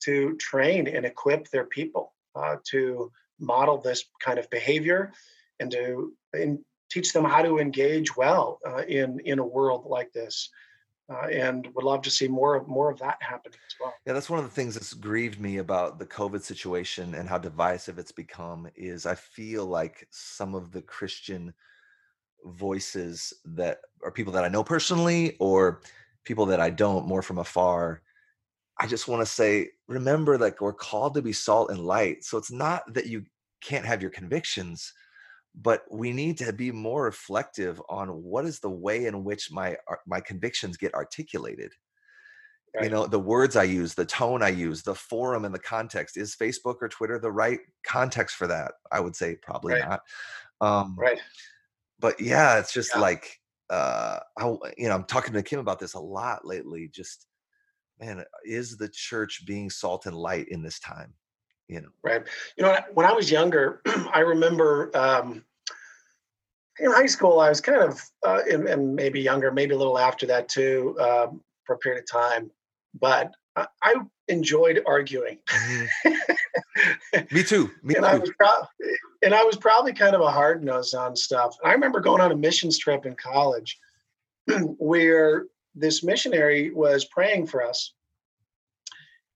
to train and equip their people uh, to model this kind of behavior and to and teach them how to engage well uh, in in a world like this. Uh, and would love to see more of more of that happening as well. Yeah, that's one of the things that's grieved me about the COVID situation and how divisive it's become. Is I feel like some of the Christian voices that are people that I know personally or people that I don't more from afar. I just want to say, remember, like we're called to be salt and light. So it's not that you can't have your convictions, but we need to be more reflective on what is the way in which my my convictions get articulated right. you know the words i use the tone i use the forum and the context is facebook or twitter the right context for that i would say probably right. not um right but yeah it's just yeah. like uh I, you know i'm talking to kim about this a lot lately just man is the church being salt and light in this time you know. Right. You know when i was younger i remember um in high school i was kind of uh, and, and, maybe younger maybe a little after that too um, for a period of time but i, I enjoyed arguing. Mm-hmm. me too me and too. I was pro- and i was probably kind of a hard nose on stuff. I remember going on a missions trip in college where this missionary was praying for us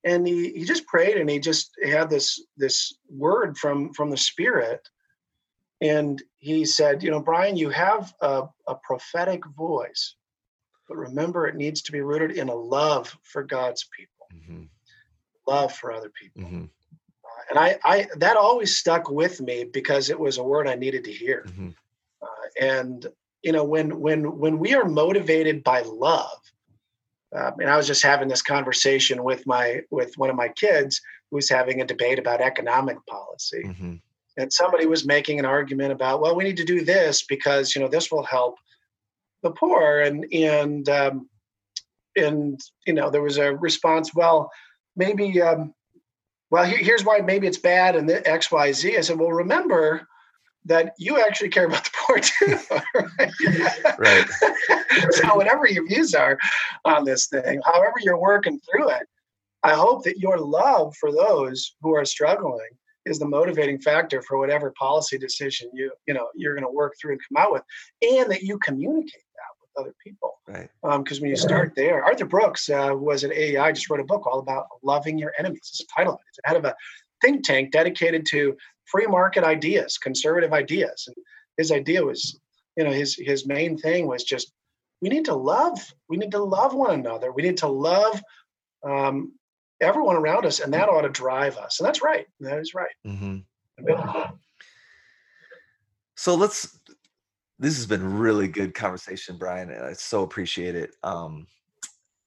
and he, he just prayed and he just had this this word from from the spirit and he said you know brian you have a, a prophetic voice but remember it needs to be rooted in a love for god's people mm-hmm. love for other people mm-hmm. uh, and I, I that always stuck with me because it was a word i needed to hear mm-hmm. uh, and you know when when when we are motivated by love uh, and I was just having this conversation with my with one of my kids who was having a debate about economic policy, mm-hmm. and somebody was making an argument about, well, we need to do this because you know this will help the poor, and and um, and you know there was a response, well, maybe. Um, well, here's why maybe it's bad and the X, Y, Z. I said, well, remember, that you actually care about the poor too. right. right. so whatever your views are on this thing, however you're working through it, I hope that your love for those who are struggling is the motivating factor for whatever policy decision you you know you're going to work through and come out with, and that you communicate that with other people. Right. Because um, when you start there, Arthur Brooks uh, was at AEI, just wrote a book all about loving your enemies. It's the title of it. It's head of a think tank dedicated to free market ideas, conservative ideas. And his idea was, you know, his his main thing was just we need to love. We need to love one another. We need to love um, everyone around us, and that ought to drive us. And that's right. That is right. Mm-hmm. So let's. This has been really good conversation, Brian. I so appreciate it. Um,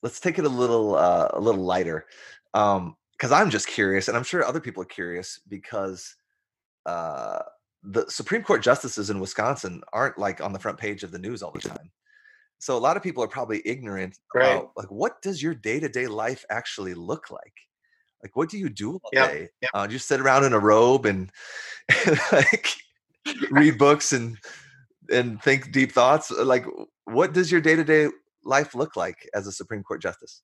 let's take it a little uh, a little lighter, because um, I'm just curious, and I'm sure other people are curious because uh, the Supreme Court justices in Wisconsin aren't like on the front page of the news all the time. So a lot of people are probably ignorant right. about like what does your day to day life actually look like? Like what do you do all yep. day? Yep. Uh, just sit around in a robe and, and like read books and and think deep thoughts. Like what does your day to day life look like as a Supreme Court justice?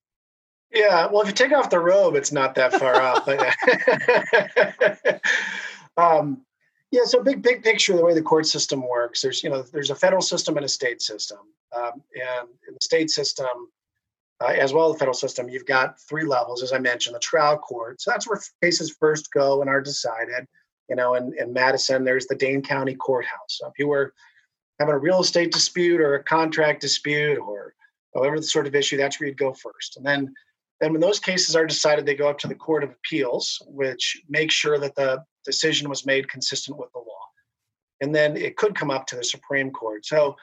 Yeah, well, if you take off the robe, it's not that far off. um, Yeah, so big big picture, the way the court system works, there's you know there's a federal system and a state system, um, and in the state system, uh, as well as the federal system, you've got three levels, as I mentioned, the trial court. So that's where cases first go and are decided. You know, in, in Madison, there's the Dane County Courthouse. So if you were having a real estate dispute or a contract dispute or whatever the sort of issue, that's where you'd go first. And then then when those cases are decided, they go up to the Court of Appeals, which makes sure that the decision was made consistent with the law. And then it could come up to the Supreme Court. So,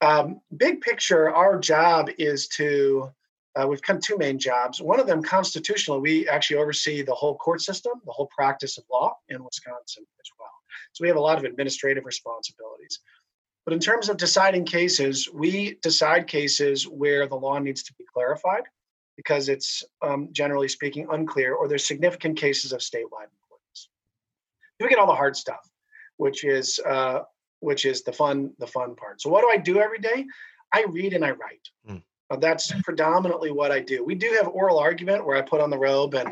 um, big picture, our job is to, uh, we've come two main jobs. One of them, constitutionally, we actually oversee the whole court system, the whole practice of law in Wisconsin as well. So, we have a lot of administrative responsibilities. But in terms of deciding cases, we decide cases where the law needs to be clarified because it's um, generally speaking unclear or there's significant cases of statewide. We get all the hard stuff, which is uh, which is the fun the fun part. So what do I do every day? I read and I write. Mm. Uh, that's predominantly what I do. We do have oral argument where I put on the robe and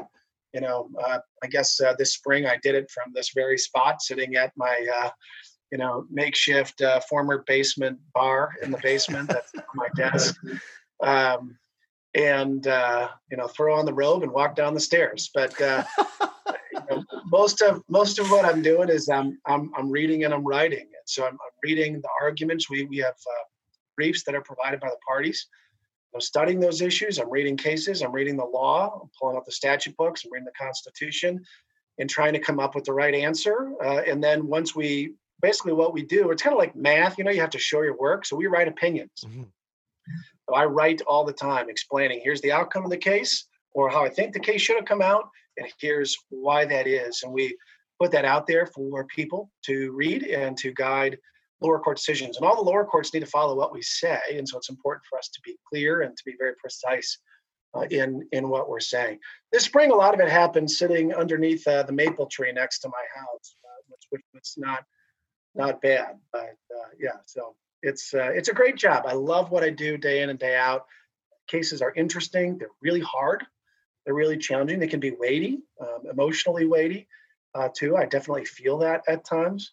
you know uh, I guess uh, this spring I did it from this very spot, sitting at my uh, you know makeshift uh, former basement bar in the basement that's my desk. Um, and uh, you know throw on the robe and walk down the stairs. But uh, you know, most of most of what I'm doing is I'm I'm, I'm reading and I'm writing. And so I'm, I'm reading the arguments. We we have uh, briefs that are provided by the parties. I'm studying those issues. I'm reading cases. I'm reading the law. I'm pulling out the statute books. I'm reading the Constitution, and trying to come up with the right answer. Uh, and then once we basically what we do, it's kind of like math. You know, you have to show your work. So we write opinions. Mm-hmm. I write all the time explaining here's the outcome of the case or how I think the case should have come out, and here's why that is. And we put that out there for people to read and to guide lower court decisions. And all the lower courts need to follow what we say. And so it's important for us to be clear and to be very precise uh, in, in what we're saying. This spring, a lot of it happened sitting underneath uh, the maple tree next to my house, uh, which, which was not, not bad. But uh, yeah, so it's uh, it's a great job. I love what I do day in and day out. Cases are interesting. They're really hard. They're really challenging. They can be weighty, um, emotionally weighty, uh, too. I definitely feel that at times.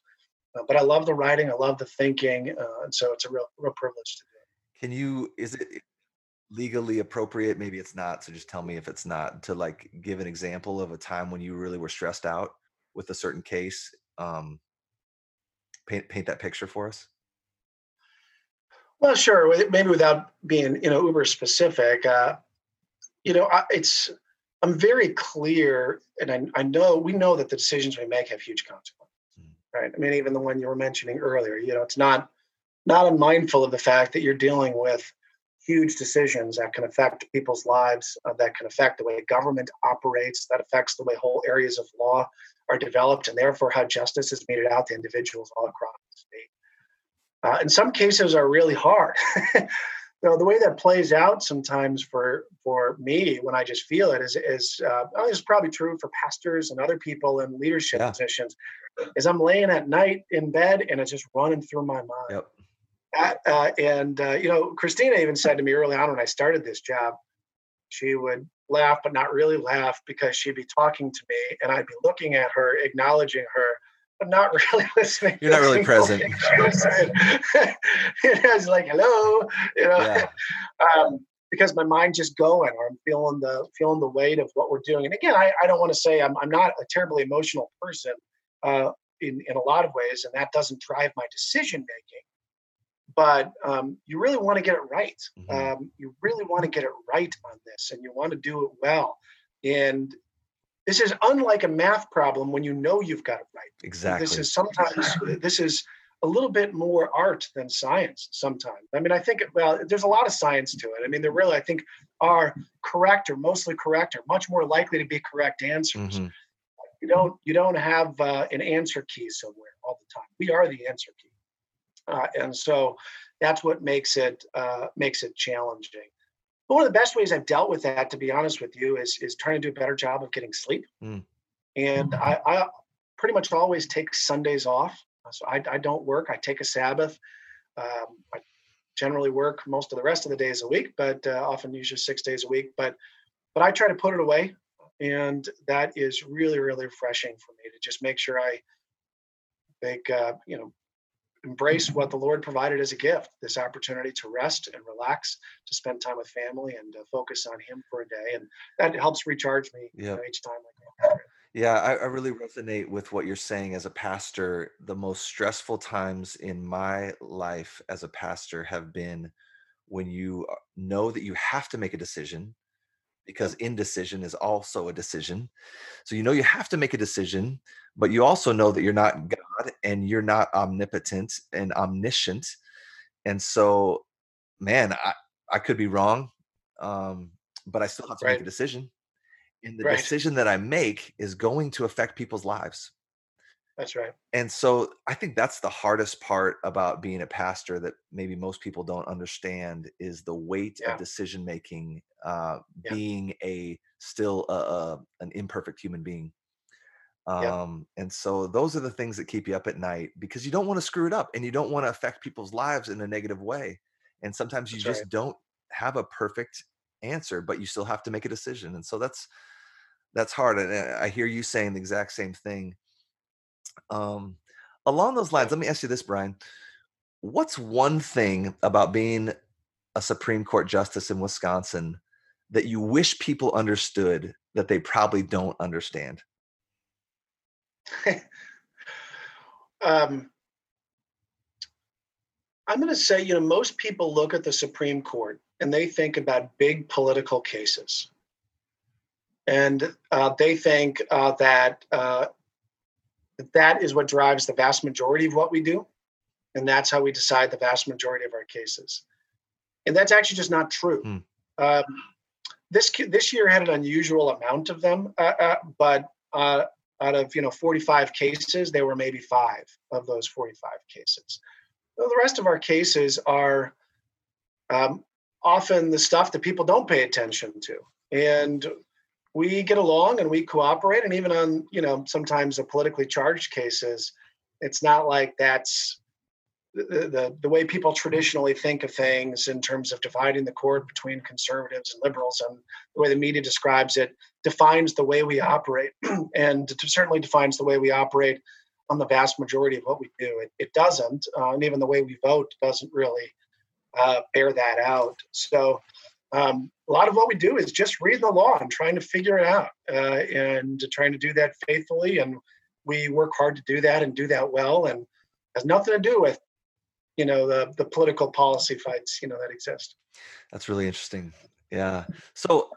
Uh, but I love the writing. I love the thinking, uh, and so it's a real real privilege to do. Can you? Is it legally appropriate? Maybe it's not. So just tell me if it's not. To like give an example of a time when you really were stressed out with a certain case. Um, paint paint that picture for us. Well, sure. Maybe without being, you know, uber specific. Uh, you know, it's I'm very clear, and I, I know we know that the decisions we make have huge consequences, mm. right? I mean, even the one you were mentioning earlier. You know, it's not not unmindful of the fact that you're dealing with huge decisions that can affect people's lives, uh, that can affect the way government operates, that affects the way whole areas of law are developed, and therefore how justice is meted out to individuals all across the state uh, in some cases are really hard. know, the way that plays out sometimes for for me when I just feel it is is uh, oh, probably true for pastors and other people in leadership yeah. positions. Is I'm laying at night in bed and it's just running through my mind. Yep. Uh, and uh, you know, Christina even said to me early on when I started this job, she would laugh but not really laugh because she'd be talking to me and I'd be looking at her, acknowledging her, but not really listening. You're not really present. it was like, hello, you know, yeah. um, because my mind's just going, or I'm feeling the feeling the weight of what we're doing. And again, I, I don't want to say I'm I'm not a terribly emotional person uh, in in a lot of ways, and that doesn't drive my decision making. But um, you really want to get it right. Mm-hmm. Um, you really want to get it right on this, and you want to do it well. And this is unlike a math problem when you know you've got it right. Exactly. This is sometimes this is a little bit more art than science sometimes. I mean, I think well, there's a lot of science to it. I mean, there really I think are correct or mostly correct or much more likely to be correct answers. Mm-hmm. You don't you don't have uh, an answer key somewhere all the time. We are the answer key, uh, and so that's what makes it uh, makes it challenging. But one of the best ways I've dealt with that, to be honest with you, is is trying to do a better job of getting sleep. Mm. And I, I, pretty much always take Sundays off. So I, I don't work. I take a Sabbath. Um, I generally work most of the rest of the days a week, but uh, often usually six days a week. But but I try to put it away, and that is really really refreshing for me to just make sure I make uh, you know embrace what the Lord provided as a gift this opportunity to rest and relax, to spend time with family and uh, focus on Him for a day. And that helps recharge me Yeah. you know, each time. I go. Yeah, I, I really resonate with what you're saying as a pastor. The most stressful times in my life as a pastor have been when you uh, know that you have to make a decision because indecision is also a decision. So you know you have to make a decision, but you also know that you're not God and you're not omnipotent and omniscient. And so, man, I, I could be wrong, um, but I still have to make a decision and the Right. decision that I make is going to affect people's lives. That's right. And so I think that's the hardest part about being a pastor that maybe most people don't understand is the weight Yeah. of decision making, uh, Yeah. being a still a, a, an imperfect human being. Um, and so those are the things that keep you up at night because you don't want to screw it up and you don't want to affect people's lives in a negative way. And sometimes you That's just right. don't have a perfect answer, but you still have to make a decision. And so that's that's hard. And uh, I hear you saying the exact same thing. Um, along those lines, let me ask you this, Brian. What's one thing about being a Supreme Court justice in Wisconsin that you wish people understood that they probably don't understand? um, I'm going to say, you know, most people look at the Supreme Court and they think about big political cases. And uh, they think uh, that uh, that is what drives the vast majority of what we do. And that's how we decide the vast majority of our cases. And that's actually just not true. Hmm. Um, this this year had an unusual amount of them, uh, uh, but uh, out of you know 45 cases, there were maybe five of those 45 cases. Well, the rest of our cases are um, often the stuff that people don't pay attention to, and we get along and we cooperate. And even on you know sometimes the politically charged cases, it's not like that's the, the, the way people traditionally think of things in terms of dividing the court between conservatives and liberals and the way the media describes it defines the way we operate and certainly defines the way we operate on the vast majority of what we do it, it doesn't uh, and even the way we vote doesn't really uh, bear that out so um, a lot of what we do is just read the law and trying to figure it out uh, and trying to do that faithfully and we work hard to do that and do that well and has nothing to do with you know the the political policy fights you know that exist That's really interesting. Yeah. So,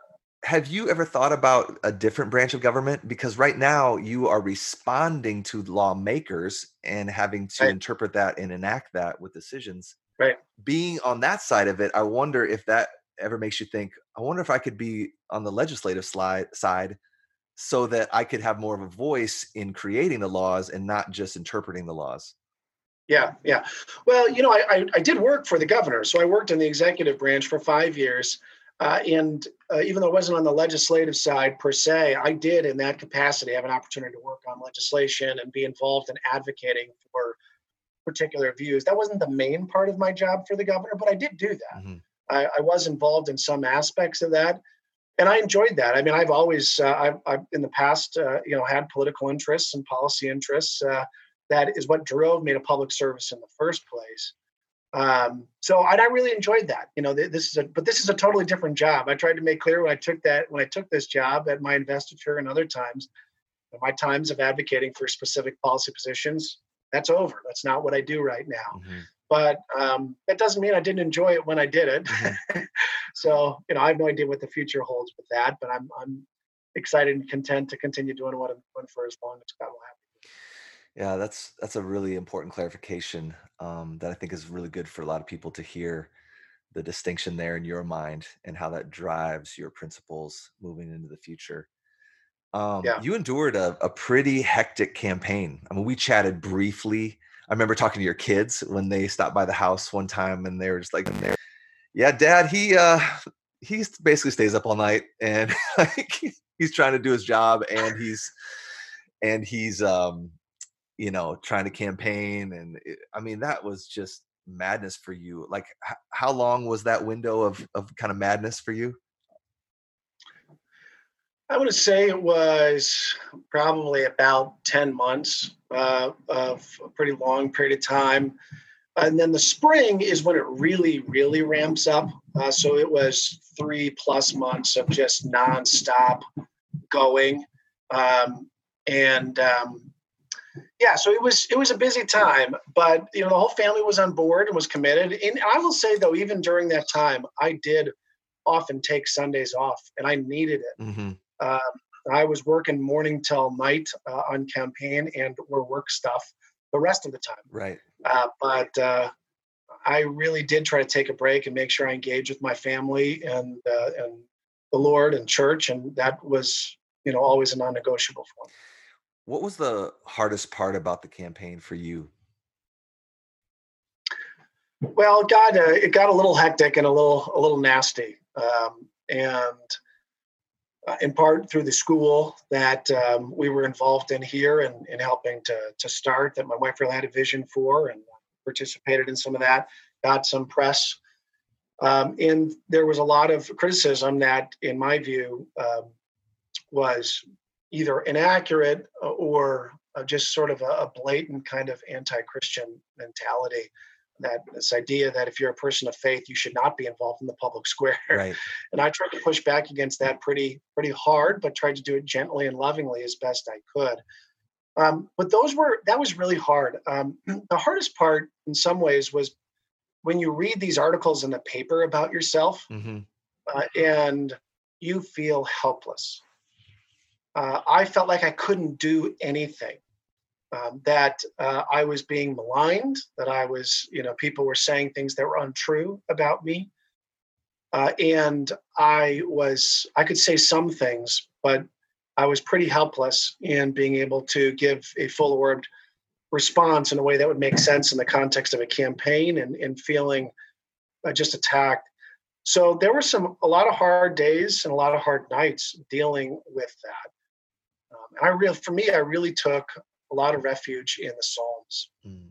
have you ever thought about a different branch of government? Because right now you are responding to lawmakers and having to Right. interpret that and enact that with decisions. Right. Being on that side of it, I wonder if that ever makes you think, I wonder if I could be on the legislative slide, side so that I could have more of a voice in creating the laws and not just interpreting the laws. yeah yeah well you know i i, I did work for the governor so i worked in the executive branch for five years uh, and uh, even though it wasn't on the legislative side per se i did in that capacity have an opportunity to work on legislation and be involved in advocating for particular views that wasn't the main part of my job for the governor but i did do that Mhm. I, I was involved in some aspects of that, and I enjoyed that. I mean, I've always, uh, I've, I've in the past, uh, you know, had political interests and policy interests. Uh, that is what drove me to public service in the first place. Um, so I, I really enjoyed that. You know, th- this is a, but this is a totally different job. I tried to make clear when I took that, when I took this job at my investiture and other times, my times of advocating for specific policy positions, that's over. That's not what I do right now Mhm. but um, that doesn't mean I didn't enjoy it when I did it. Mhm. so you know, I have no idea what the future holds with that, but I'm I'm excited and content to continue doing what I'm doing for as long as God will have. Yeah, that's that's a really important clarification um, that I think is really good for a lot of people to hear the distinction there in your mind and how that drives your principles moving into the future. Um, Yeah. You endured a, a pretty hectic campaign. I mean, we chatted briefly. I remember talking to your kids when they stopped by the house one time, and they were just like, "Yeah, Dad, he uh, he basically stays up all night, and like he's trying to do his job, and he's and he's um, you know trying to campaign, and it, I mean that was just madness for you. Like, h- how long was that window of of kind of madness for you? I would say it was probably about 10 months uh, of a pretty long period of time. And then the spring is when it really, really ramps up. Uh, so it was three plus months of just nonstop going. Um, and um, yeah, so it was it was a busy time, but you know the whole family was on board and was committed. And I will say though, even during that time, I did often take Sundays off, and I needed it. Mm-hmm. Um, I was working morning till night uh, on campaign and or work stuff the rest of the time. Right. Uh, but uh, I really did try to take a break and make sure I engaged with my family and uh, and the Lord and church, and that was you know always a non-negotiable for me. What was the hardest part about the campaign for you? Well, it got uh, it got a little hectic and a little a little nasty, um, and uh, in part through the school that um, we were involved in here and in, in helping to to start that my wife really had a vision for and participated in some of that, got some press. Um, and there was a lot of criticism that, in my view, um, was either inaccurate uh, or uh, just sort of a, a blatant kind of anti-Christian mentality that this idea that if you're a person of faith, you should not be involved in the public square. Right. And I tried to push back against that pretty pretty hard, but tried to do it gently and lovingly as best I could. Um, but those were that was really hard. Um, the hardest part, in some ways, was when you read these articles in the paper about yourself, mm-hmm. uh, and you feel helpless. Uh, I felt like I couldn't do anything um, that uh, I was being maligned, that I was, you know, people were saying things that were untrue about me. Uh, and I was, I could say some things, but I was pretty helpless in being able to give a full orbed response in a way that would make sense in the context of a campaign and, and feeling uh, just attacked. So there were some, a lot of hard days and a lot of hard nights dealing with that. Um, I really, for me, I really took a lot of refuge in the Psalms. Mm.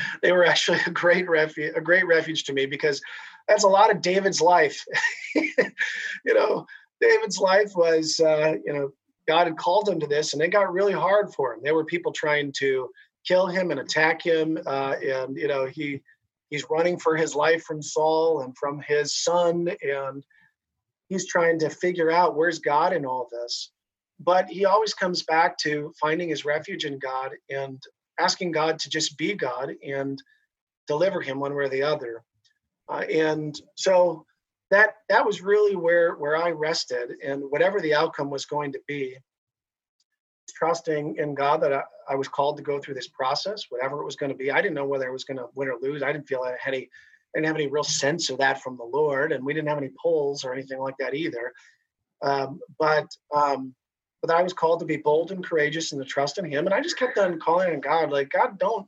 they were actually a great refuge, a great refuge to me because that's a lot of David's life. you know, David's life was, uh, you know, God had called him to this, and it got really hard for him. There were people trying to kill him and attack him, uh, and you know, he he's running for his life from Saul and from his son, and he's trying to figure out where's God in all this but he always comes back to finding his refuge in God and asking God to just be God and deliver him one way or the other. Uh, and so that that was really where where I rested, and whatever the outcome was going to be, trusting in God that I, I was called to go through this process, whatever it was going to be. I didn't know whether I was going to win or lose. I didn't feel I had any, I didn't have any real sense of that from the Lord, and we didn't have any polls or anything like that either. Um, but um, but I was called to be bold and courageous and to trust in Him. And I just kept on calling on God, like, God, don't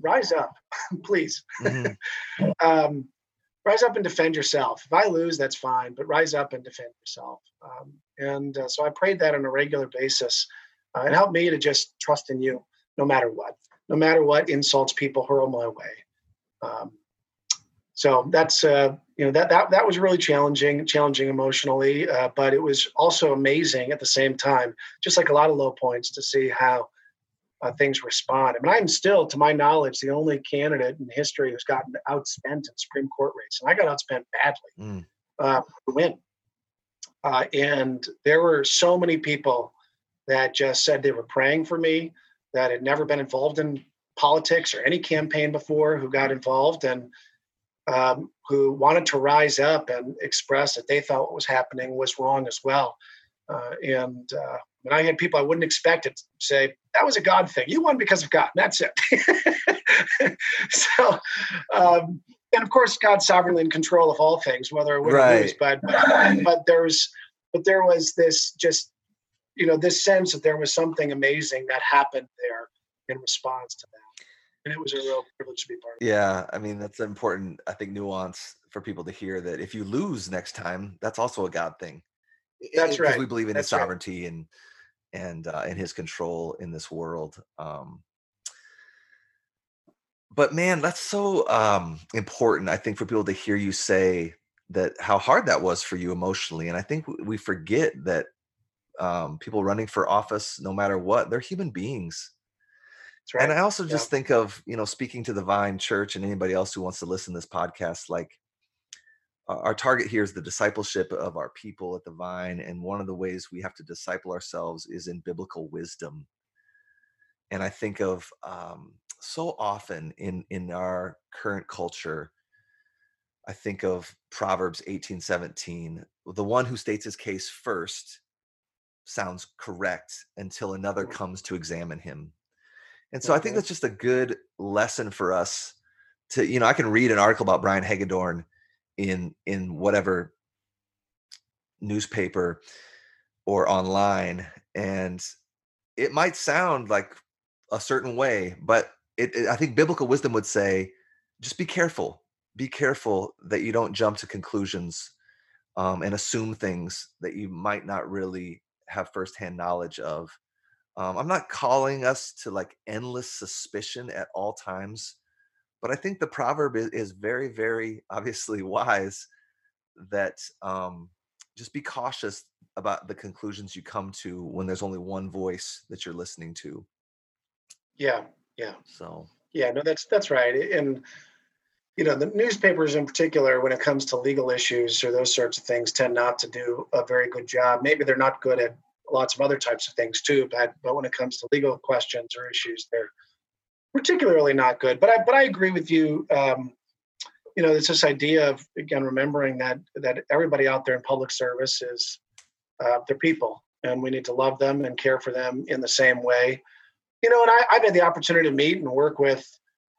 rise up, please. Mm-hmm. um, rise up and defend yourself. If I lose, that's fine, but rise up and defend yourself. Um, and uh, so I prayed that on a regular basis. Uh, it helped me to just trust in you no matter what, no matter what insults people hurl my way. Um, so that's uh, you know that that that was really challenging, challenging emotionally, uh, but it was also amazing at the same time. Just like a lot of low points to see how uh, things respond. I mean, I'm still, to my knowledge, the only candidate in history who's gotten outspent in Supreme Court race, and I got outspent badly mm. uh, to win. Uh, and there were so many people that just said they were praying for me, that had never been involved in politics or any campaign before, who got involved and um, who wanted to rise up and express that they thought what was happening was wrong as well. Uh, and uh, and I had people I wouldn't expect it say that was a God thing. You won because of God. That's it. so, um, and of course, God's sovereignly in control of all things, whether it win right. or lose. But but there's but there was this just you know this sense that there was something amazing that happened there in response to that and it was a real privilege to be part of. Yeah, I mean that's important. I think nuance for people to hear that if you lose next time, that's also a God thing. That's right. We believe in that's His sovereignty right. and and uh, in His control in this world. Um, but man, that's so um, important. I think for people to hear you say that how hard that was for you emotionally, and I think we forget that um, people running for office, no matter what, they're human beings. Right. And I also just yeah. think of, you know, speaking to the Vine Church and anybody else who wants to listen to this podcast, like our target here is the discipleship of our people at the Vine. And one of the ways we have to disciple ourselves is in biblical wisdom. And I think of um, so often in in our current culture, I think of Proverbs 18, 17. The one who states his case first sounds correct until another comes to examine him. And so I think that's just a good lesson for us to, you know, I can read an article about Brian Hagedorn in in whatever newspaper or online and it might sound like a certain way but it, it, i think biblical wisdom would say just be careful. Be careful that you don't jump to conclusions um, and assume things that you might not really have firsthand knowledge of um, i'm not calling us to like endless suspicion at all times but I think the proverb is, is very, very obviously wise that um, just be cautious about the conclusions you come to when there's only one voice that you're listening to. Yeah, yeah. So yeah, no, that's that's right. And you know, the newspapers in particular, when it comes to legal issues or those sorts of things, tend not to do a very good job. Maybe they're not good at lots of other types of things too, but but when it comes to legal questions or issues, they're particularly not good. But I but I agree with you. Um, you know, it's this idea of again remembering that that everybody out there in public service is uh, they're people, and we need to love them and care for them in the same way. You know, and I, I've had the opportunity to meet and work with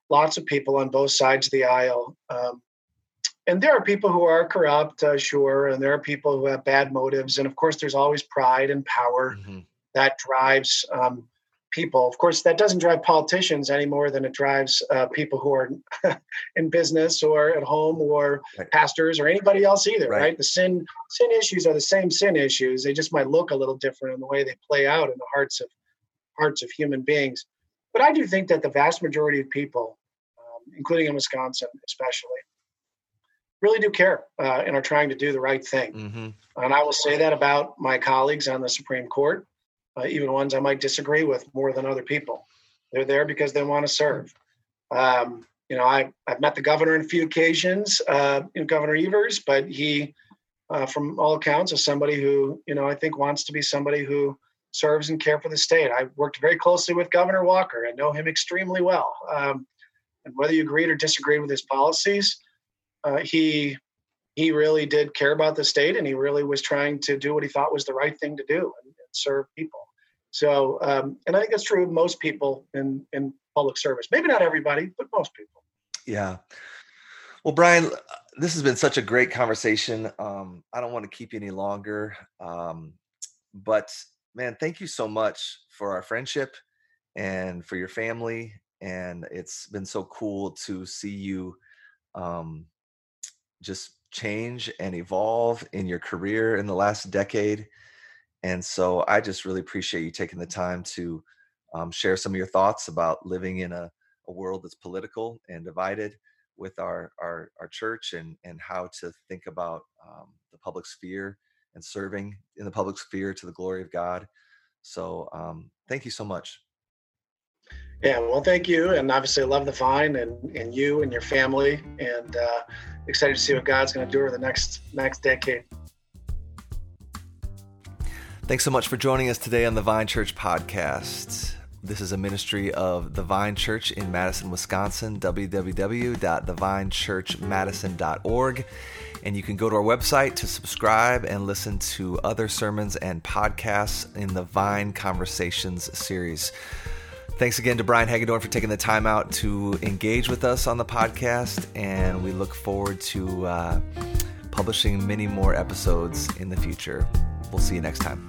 lots of people on both sides of the aisle. Um, and there are people who are corrupt, uh, sure, and there are people who have bad motives, and of course, there's always pride and power mm-hmm. that drives um, people. Of course, that doesn't drive politicians any more than it drives uh, people who are in business or at home or right. pastors or anybody else either. Right. right. The sin sin issues are the same sin issues. They just might look a little different in the way they play out in the hearts of hearts of human beings. But I do think that the vast majority of people, um, including in Wisconsin especially, really do care uh, and are trying to do the right thing. Mm-hmm. And I will say that about my colleagues on the Supreme Court uh, even ones I might disagree with more than other people. They're there because they want to serve. Um, you know, I, I've met the governor on a few occasions, uh, Governor Evers, but he, uh, from all accounts, is somebody who, you know, I think wants to be somebody who serves and care for the state. I worked very closely with Governor Walker. I know him extremely well. Um, and whether you agreed or disagreed with his policies, uh, he he really did care about the state, and he really was trying to do what he thought was the right thing to do and, serve people. So, um, and I think that's true of most people in in public service. Maybe not everybody, but most people. Yeah. Well, Brian, this has been such a great conversation. Um, I don't want to keep you any longer, um, but man, thank you so much for our friendship and for your family. And it's been so cool to see you um, just change and evolve in your career in the last decade. And so I just really appreciate you taking the time to um, share some of your thoughts about living in a, a world that's political and divided with our, our, our church and, and how to think about um, the public sphere and serving in the public sphere to the glory of God. So um, thank you so much. Yeah, well, thank you. And obviously, I love the vine and, and you and your family, and uh, excited to see what God's going to do over the next next decade. Thanks so much for joining us today on the Vine Church podcast. This is a ministry of the Vine Church in Madison, Wisconsin, www.thevinechurchmadison.org. And you can go to our website to subscribe and listen to other sermons and podcasts in the Vine Conversations series. Thanks again to Brian Hagedorn for taking the time out to engage with us on the podcast. And we look forward to uh, publishing many more episodes in the future. We'll see you next time.